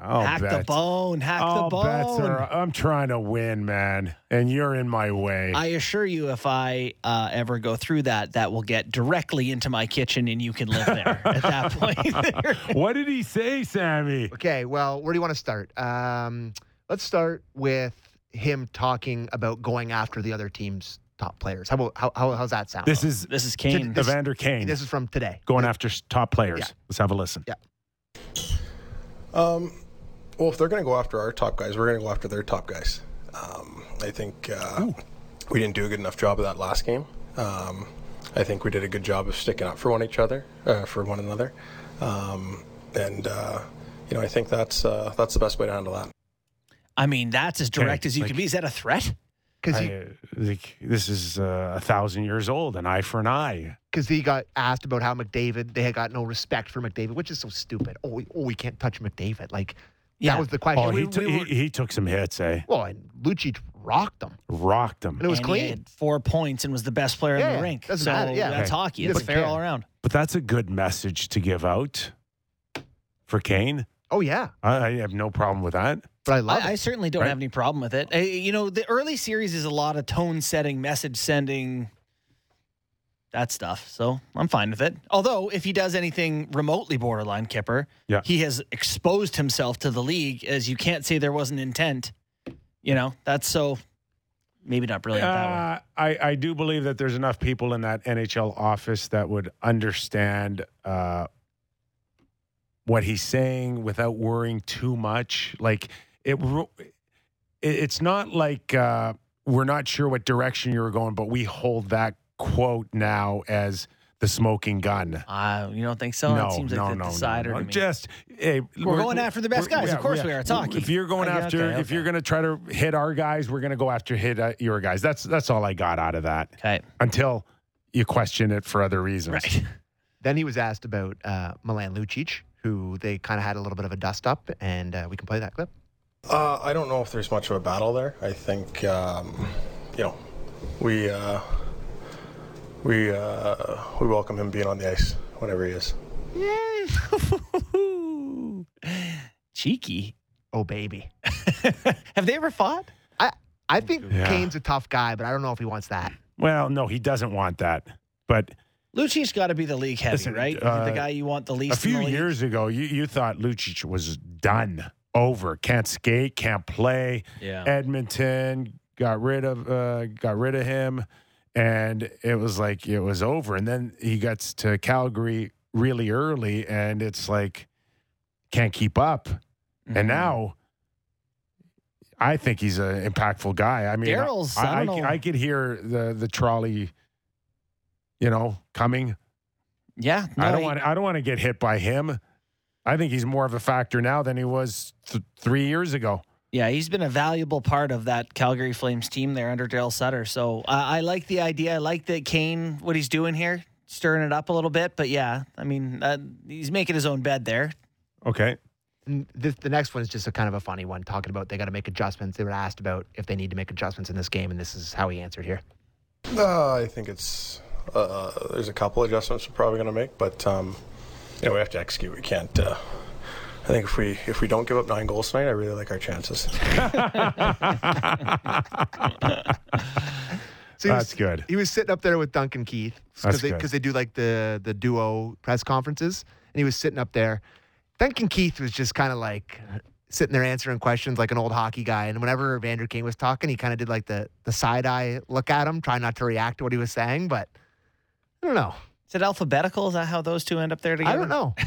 I'll hack the bone. Hack All the bets bone. are. I'm trying to win, man, and you're in my way. I assure you, if I uh, ever go through that, that will get directly into my kitchen, and you can live there [LAUGHS] at that point. [LAUGHS] what did he say, Sammy? Okay, well, where do you want to start? Um, let's start with him talking about going after the other team's top players. How about how, how how's that sound? This is this is Kane. This- Evander Kane this is from today. going after top players. Yeah. Let's have a listen. Yeah. Um, well, if they're going to go after our top guys, we're going to go after their top guys. Um, I think uh, we didn't do a good enough job of that last game. Um, I think we did a good job of sticking up for one each other, uh, for one another, um, and uh, you know I think that's uh, that's the best way to handle that. I mean, that's as direct Okay, as you like- can be. Is that a threat? Because like, this is uh, a thousand years old, an eye for an eye. Cause he got asked about how McDavid, they had got no respect for McDavid, which is so stupid. Oh, we, oh, we can't touch McDavid. Like, Yeah. that was the question. Oh, we- he, took we were- he took some hits, eh? well, and Lucic rocked him. Rocked him. And it was And he clean. had four points and was the best player Yeah, in the rink. doesn't so matter, yeah. that's Okay. hockey. He It's fair care. all around. But that's a good message to give out for Kane. Oh, yeah. I, I have no problem with that. But I love I, I certainly don't Right. have any problem with it. Uh, you know, the early series is a lot of tone setting, message sending, that stuff. So I'm fine with it. Although, if he does anything remotely borderline Kyper, Yeah. he has exposed himself to the league as you can't say there wasn't intent. You know, that's so maybe not brilliant that way. Uh, I, I do believe that there's enough people in that NHL office that would understand uh, what he's saying without worrying too much. Like it, it it's not like uh, we're not sure what direction you're going, but we hold that quote now as the smoking gun. Uh, you don't think so? no, it seems like no, the no, decider no, no. to me. Just hey, We're going after the best guys. Of course we are. It's hockey. If you're going Okay, after, okay, if you're going to try to hit our guys, we're going to go after hit uh, your guys. That's that's all I got out of that. okay. Until you question it for other reasons. Right. [LAUGHS] Then he was asked about uh, Milan Lucic, who they kind of had a little bit of a dust up, and uh, we can play that clip. Uh, I don't know if there's much of a battle there. I think um, you know we uh, we uh, we welcome him being on the ice whenever he is. [LAUGHS] Cheeky. Oh baby. [LAUGHS] Have they ever fought? I I think Yeah. Kane's a tough guy, but I don't know if he wants that. Well, no, he doesn't want that. But Lucci's got to be the league heavy, Listen, right? uh, the guy you want the least. a few in the years ago, you, you thought Lucic was done, over, can't skate, can't play. Yeah. Edmonton got rid of uh, got rid of him, and it was like it was over. And then he gets to Calgary really early, and it's like can't keep up. Mm-hmm. And now, I think he's an impactful guy. I mean, Daryl's- I, I I. I could hear the the trolley, you know, coming. Yeah. I don't he- want. I don't want to get hit by him. I think he's more of a factor now than he was th- three years ago. Yeah, he's been a valuable part of that Calgary Flames team there under Daryl Sutter. So I I like the idea. I like that Kane, what he's doing here, stirring it up a little bit. But yeah, I mean, uh, he's making his own bed there. Okay. And this, the next one is just a kind of a funny one, talking about they got to make adjustments. They were asked about if they need to make adjustments in this game, and this is how he answered here. Uh, I think it's uh, there's a couple adjustments we're probably going to make, but um, you know we have to execute. We can't. I think if we if we don't give up nine goals tonight, I really like our chances. [LAUGHS] [LAUGHS] So he was- That's good. He was sitting up there with Duncan Keith because they, they do like the the duo press conferences, and he was sitting up there. Duncan Keith was just kind of like sitting there answering questions like an old hockey guy. And whenever Vander Kane was talking, he kind of did like the the side eye look at him, trying not to react to what he was saying. But I don't know. Is it alphabetical? Is that how those two end up there together? I don't know. [LAUGHS]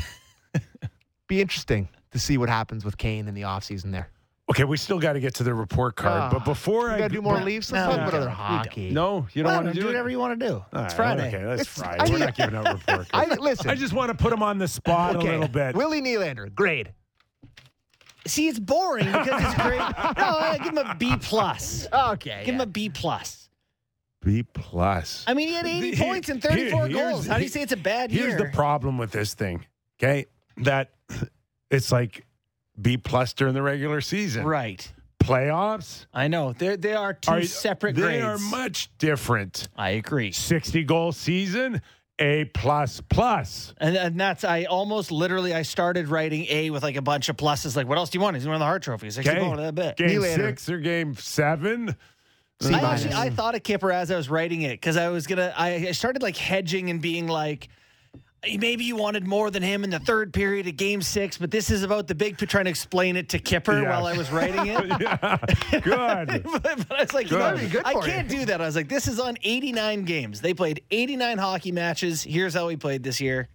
Be interesting to see what happens with Kane in the offseason there. Okay, we still got to get to the report card, Ah, but before we I gotta do more but- leaves. No, Let's talk we about don't. other We don't. hockey. No, you don't Well, want to do, it? whatever you want to do. All it's right, Friday. Okay, that's It's- Friday. I We're not giving out report [LAUGHS] I cards. listen. I just want to put him on the spot okay. a little bit. Willie Nylander, grade. See, it's boring because it's great. [LAUGHS] No, I give him a B plus. Okay. Give him a B plus. B plus. I mean, he had 80 The- [LAUGHS] points and 34 here's- goals. How do you say it's a bad Here's year? Here's the problem with this thing. Okay, that it's like B plus during the regular season. Right. Playoffs I know. They're, they are two are separate They grades. are much different. I agree. Sixty goal season, A plus plus. And, and that's I almost literally I started writing A with like a bunch of pluses. Like, what else do you want? He's winning the Hart Trophy. Sixty Okay, goals, that bit. game six or game seven. C I minus. actually I thought of Kyper as I was writing it because I was gonna I, I started like hedging and being like maybe you wanted more than him in the third period of game six, but this is about the big trying to explain it to Kyper Yeah. while I was writing it. [LAUGHS] yeah, good. [LAUGHS] but, but I was like, you Good. know, be good I can't do that. I was like, this is on 89 games. They played 89 hockey matches. Here's how we played this year.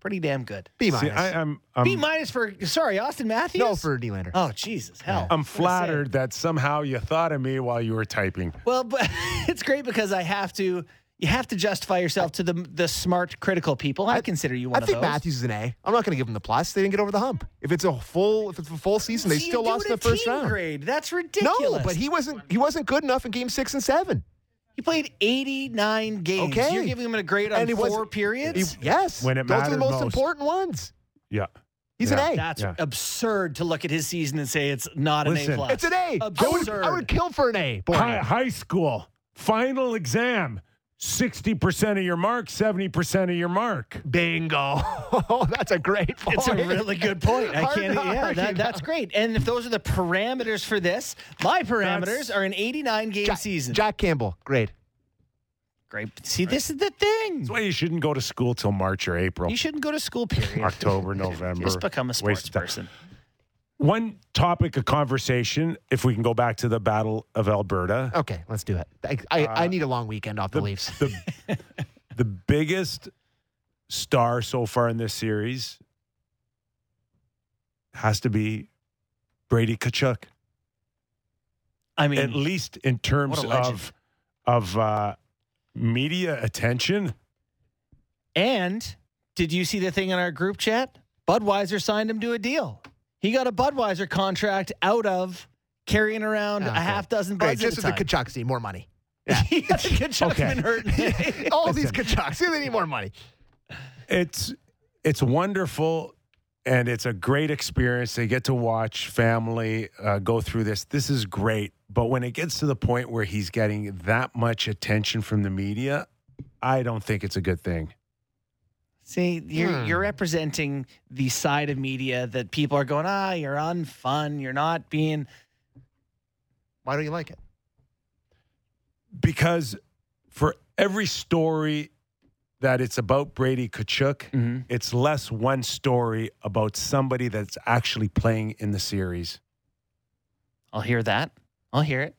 Pretty damn good. B See, minus. I, I'm, I'm, B minus for sorry, Auston Matthews. no for Nylander. Oh Jesus, hell! I'm flattered that somehow you thought of me while you were typing. Well, but [LAUGHS] it's great because I have to. You have to justify yourself to the the smart, critical people. I, consider you one I of think those. Matthews is an A. I'm not going to give him the plus. They didn't get over the hump. If it's a full, if it's a full season, they So you still do lost it in a the first team round. Grade. That's ridiculous. No, but he wasn't. He wasn't good enough in game six and seven. he played 89 games. Okay. You're giving him a grade on And he four wasn't- periods. He- yes, When it those are the mattered most, most. important ones. Yeah. He's Yeah. an A. That's Yeah. absurd to look at his season and say it's not an Listen. A plus. It's an A. I would, Absurd. I would kill for an A. Boy. High, high school final exam. 60% of your mark, 70% of your mark. Bingo. [LAUGHS] that's a great point. It's a really good point. I can't. to Yeah, that, that's great. And if those are the parameters for this, my parameters That's- are an 89 game Jack, season. Jack Campbell, great. Great. See, this is the thing. That's why you shouldn't go to school till March or April. You shouldn't go to school. Period. October, [LAUGHS] November. Just become a Waste sports time. person. One topic of conversation, if we can go back to the Battle of Alberta, Okay, let's do it. I, I, Uh, I need a long weekend off the, Leafs. [LAUGHS] the, the biggest star so far in this series has to be Brady Tkachuk. I mean, At least in terms What a legend. of of uh, media attention. and did you see the thing in our group chat? Budweiser signed him to a deal. He got a Budweiser contract out of carrying around Ah, a half dozen Great, buds just at as a the time. Tkachuks need more money. [LAUGHS] Yeah, Tkachuk's Okay. been hurting. [LAUGHS] All these Tkachuks, they need more money. It's it's wonderful and it's a great experience. They get to watch family uh, go through this. This is great. But when it gets to the point where he's getting that much attention from the media, I don't think it's a good thing. See, you're Hmm. you're representing the side of media that people are going, ah, you're unfun. You're not being. Why don't you like it? Because for every story that it's about Brady Tkachuk, Mhm. it's less one story about somebody that's actually playing in the series. I'll hear that. I'll hear it.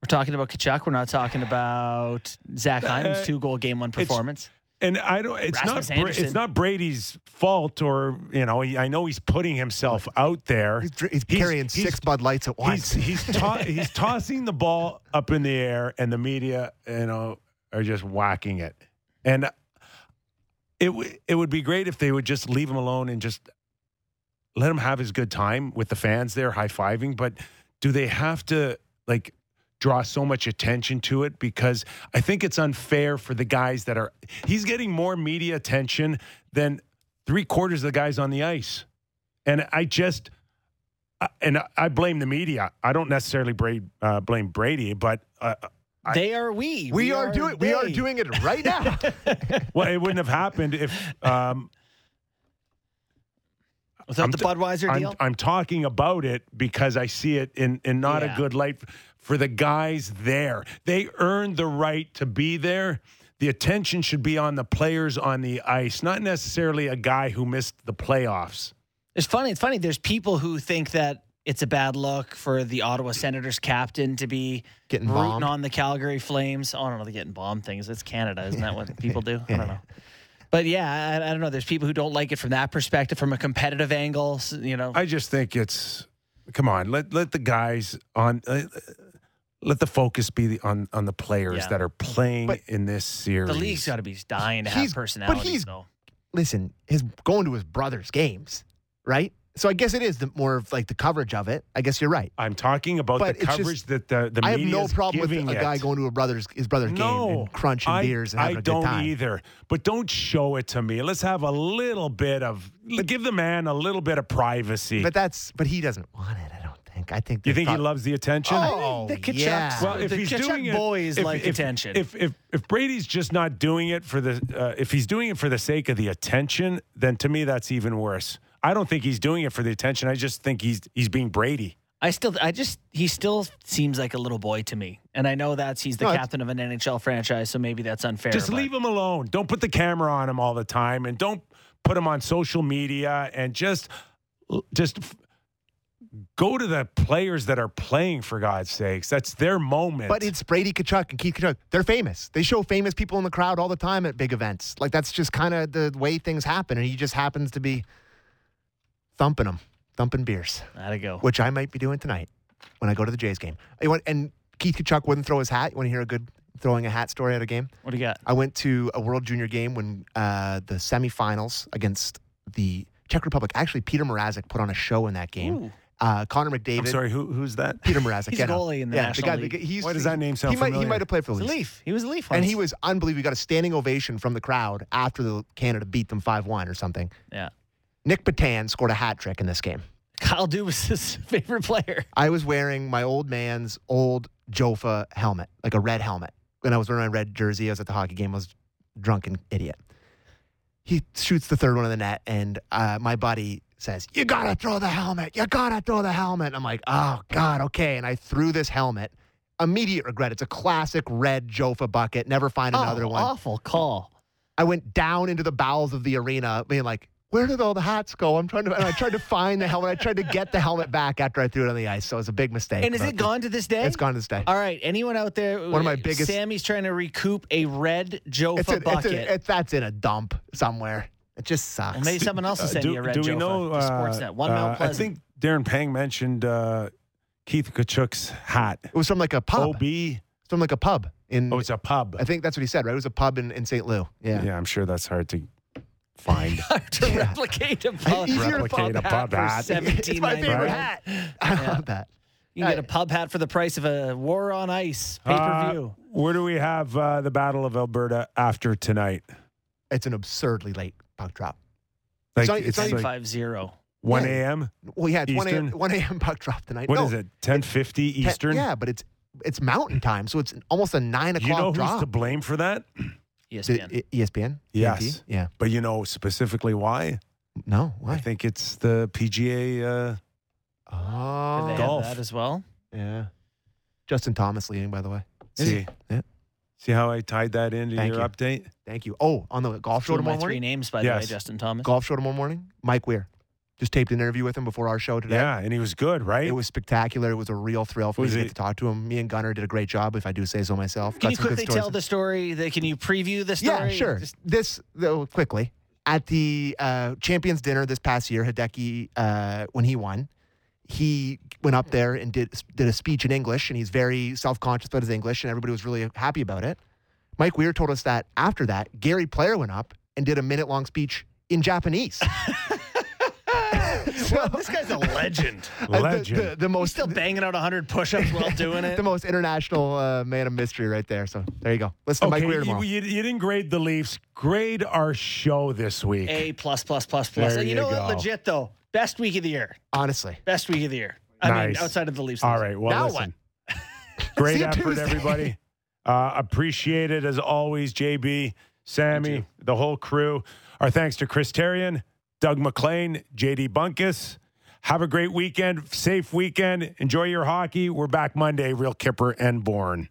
We're talking about Tkachuk. We're not talking about Zach Hyman's Uh, two goal game one it's- performance. And I don't. It's Rasmus not. Bra- Andersson. It's not Brady's fault, or you know. he- I know he's putting himself out there. He's, he's He's- carrying he's- six Bud Lights at once. He's he's, [LAUGHS] to- he's tossing the ball up in the air, and the media, you know, are just whacking it. And it w- it would be great if they would just leave him alone and just let him have his good time with the fans there, high fiving. But do they have to like draw so much attention to it? Because I think it's unfair for the guys that are. He's getting more media attention than three quarters of the guys on the ice, and I just. And I blame the media. I don't necessarily blame, uh, blame Brady, but uh, they are we. we, are, doing we are doing it right now. [LAUGHS] well, it wouldn't have happened if um, without I'm the Budweiser I'm, deal. I'm talking about it because I see it in, in not Yeah. a good light for the guys there. They earned the right to be there. The attention should be on the players on the ice, not necessarily a guy who missed the playoffs. It's funny. It's funny. There's people who think that it's a bad look for the Ottawa Senators captain to be Getting rooting bombed. on the Calgary Flames. Oh, I don't know. The getting bombed things. It's Canada, isn't that what [LAUGHS] people do? I don't know. But yeah, I, I don't know. There's people who don't like it from that perspective, from a competitive angle. You know, I just think it's come on. Let let the guys on. Uh, let the focus be on on the players Yeah. that are playing But in this series. the league's got to be dying to have He's- but he's- though. Listen, his going to his brother's games, right? So I guess it is the more of like the coverage of it. I guess you're right. I'm talking about But the coverage just- that the the I have no media's problem with a giving guy it. going to a brother's his brother's game and crunching I, beers and I having a don't good time. either. But don't show it to me. Let's have a little bit of give the man a little bit of privacy. But that's but he doesn't want it. I think. I think. you there's think he loves the attention? Oh, the Tkachuk- yeah. Well, if the he's Tkachuk doing it, boys if, like if- attention. If, if if Brady's just not doing it for the, uh, if he's doing it for the sake of the attention, then to me that's even worse. I don't think he's doing it for the attention. I just think he's he's being Brady. I still, I just, he still seems like a little boy to me, and I know that's he's the No, captain of an NHL franchise, so maybe that's unfair. Just but- leave him alone. Don't put the camera on him all the time, and don't put him on social media. And just just f- go to the players that are playing for God's sakes. That's their moment. But it's Brady Tkachuk and Keith Tkachuk. They're famous. They show famous people in the crowd all the time at big events. Like that's just kind of the way things happen, and he just happens to be thumping them, thumping beers, That'd go. which I might be doing tonight when I go to the Jays game. And Keith Tkachuk wouldn't throw his hat. You want to hear a good throwing a hat story at a game? What do you got? I went to a World Junior game when uh, the semifinals against the Czech Republic. Actually, Peter Mrazek put on a show in that game. Ooh. Uh, Connor McDavid. I'm sorry. Who who's that? [LAUGHS] Peter Mrazek. He's yeah, a no. goalie in the yeah, National guy, League. He's, Why does that name sound he might, he might have played for the Leafs. Leaf. He was a Leaf. And he was unbelievable. He got a standing ovation from the crowd after the Canada beat them 5 1 or something. Yeah. Nic Petan scored a hat trick in this game. Kyle Dubas' [LAUGHS] favorite player. I was wearing my old man's old Jofa helmet, like a red helmet. And I was wearing my red jersey. I was at the hockey game. I was a drunken idiot. He shoots the third one in the net, and uh, my buddy says, You gotta throw the helmet. You gotta throw the helmet. I'm like, Oh, God, okay. And I threw this helmet. Immediate regret. It's a classic red Jofa bucket. Never find oh, another oh, one. Awful call. I went down into the bowels of the arena, being like, "Where did all the hats go?" I'm trying to, and I tried to find the helmet. I tried to get the helmet back after I threw it on the ice. So it was a big mistake. And is it gone to this day? It's gone to this day. All right. Anyone out there? One of my biggest- Sammy's trying to recoup a red Jofa It's, it's, bucket. a, it's that's in a dump somewhere. It just sucks. well, maybe someone else will Uh, send do, you a red do Jofa. know to uh, Sportsnet. One uh, Mount I think Darren Pang mentioned uh, Keith Tkachuk's hat. it was from like a pub. OB. It's from like a pub in. Oh, it's a pub. I think that's what he said, right? It was a pub in, in St. Lou. Yeah. Yeah, I'm sure that's hard to find. [LAUGHS] to Yeah. replicate a pub, Easier to Replicate a pub for hat. It's my favorite $17.99. hat. I love that. You can get a pub hat for the price of a War on Ice pay per Uh, view. where do we have uh, the Battle of Alberta after tonight? It's an absurdly late puck drop. Like, not- it's, it's not like 5 0. 1 Yeah. a.m. Well, yeah, it's 1 a.m. Eastern? 1 a.m. puck drop tonight. What no, is it? 10:50 te- Eastern. Yeah, but it's it's mountain time, so it's almost a nine o'clock You know who's drop. to blame for that? ESPN. The- ESPN? Yes. TNT? Yeah. But you know specifically why? No. I think it's the PGA. Uh, Oh. They golf. have that as well? Yeah. Justin Thomas leading, by the way. see, Yeah. See how I tied that into Thank your you. update? Thank you. Oh, on the golf show Two of my tomorrow three morning? names, by the way, Justin Thomas. Golf show tomorrow morning? Mike Weir. Just taped an interview with him before our show today. Yeah, and he was good, right? It was spectacular. It was a real thrill for Was me to it- get to talk to him. Me and Gunnar did a great job, if I do say so myself. Can Got you some good quickly stories. tell the story? That, can you preview the story? Yeah, sure. Just- This though, quickly at the uh, Champions Dinner this past year, Hideki, uh, when he won, he went up there and did did a speech in English, and he's very self conscious about his English, and everybody was really happy about it. Mike Weir told us that after that, Gary Player went up and did a minute long speech in Japanese. [LAUGHS] [LAUGHS] well, this guy's a legend. [LAUGHS] The- Legend. The, the He's most still banging out 100 push-ups while doing it. the most international uh, man of mystery right there. So there you go. Listen to Mike Weir you, tomorrow. you, you didn't grade the Leafs. Grade our show this week. A plus plus plus plus. There And you you know what? Legit though, best week of the year. Honestly, Best week of the year. I mean, outside of the Leafs. All right. Well, Now listen. [LAUGHS] Great effort, Tuesday. everybody. Uh, appreciate it as always, JB, Sammy, the whole crew. Our thanks to Chris Terrian, Doug MacLean, JD Bunkis. Have a great weekend, safe weekend. Enjoy your hockey. We're back Monday. Real Kyper and Bourne.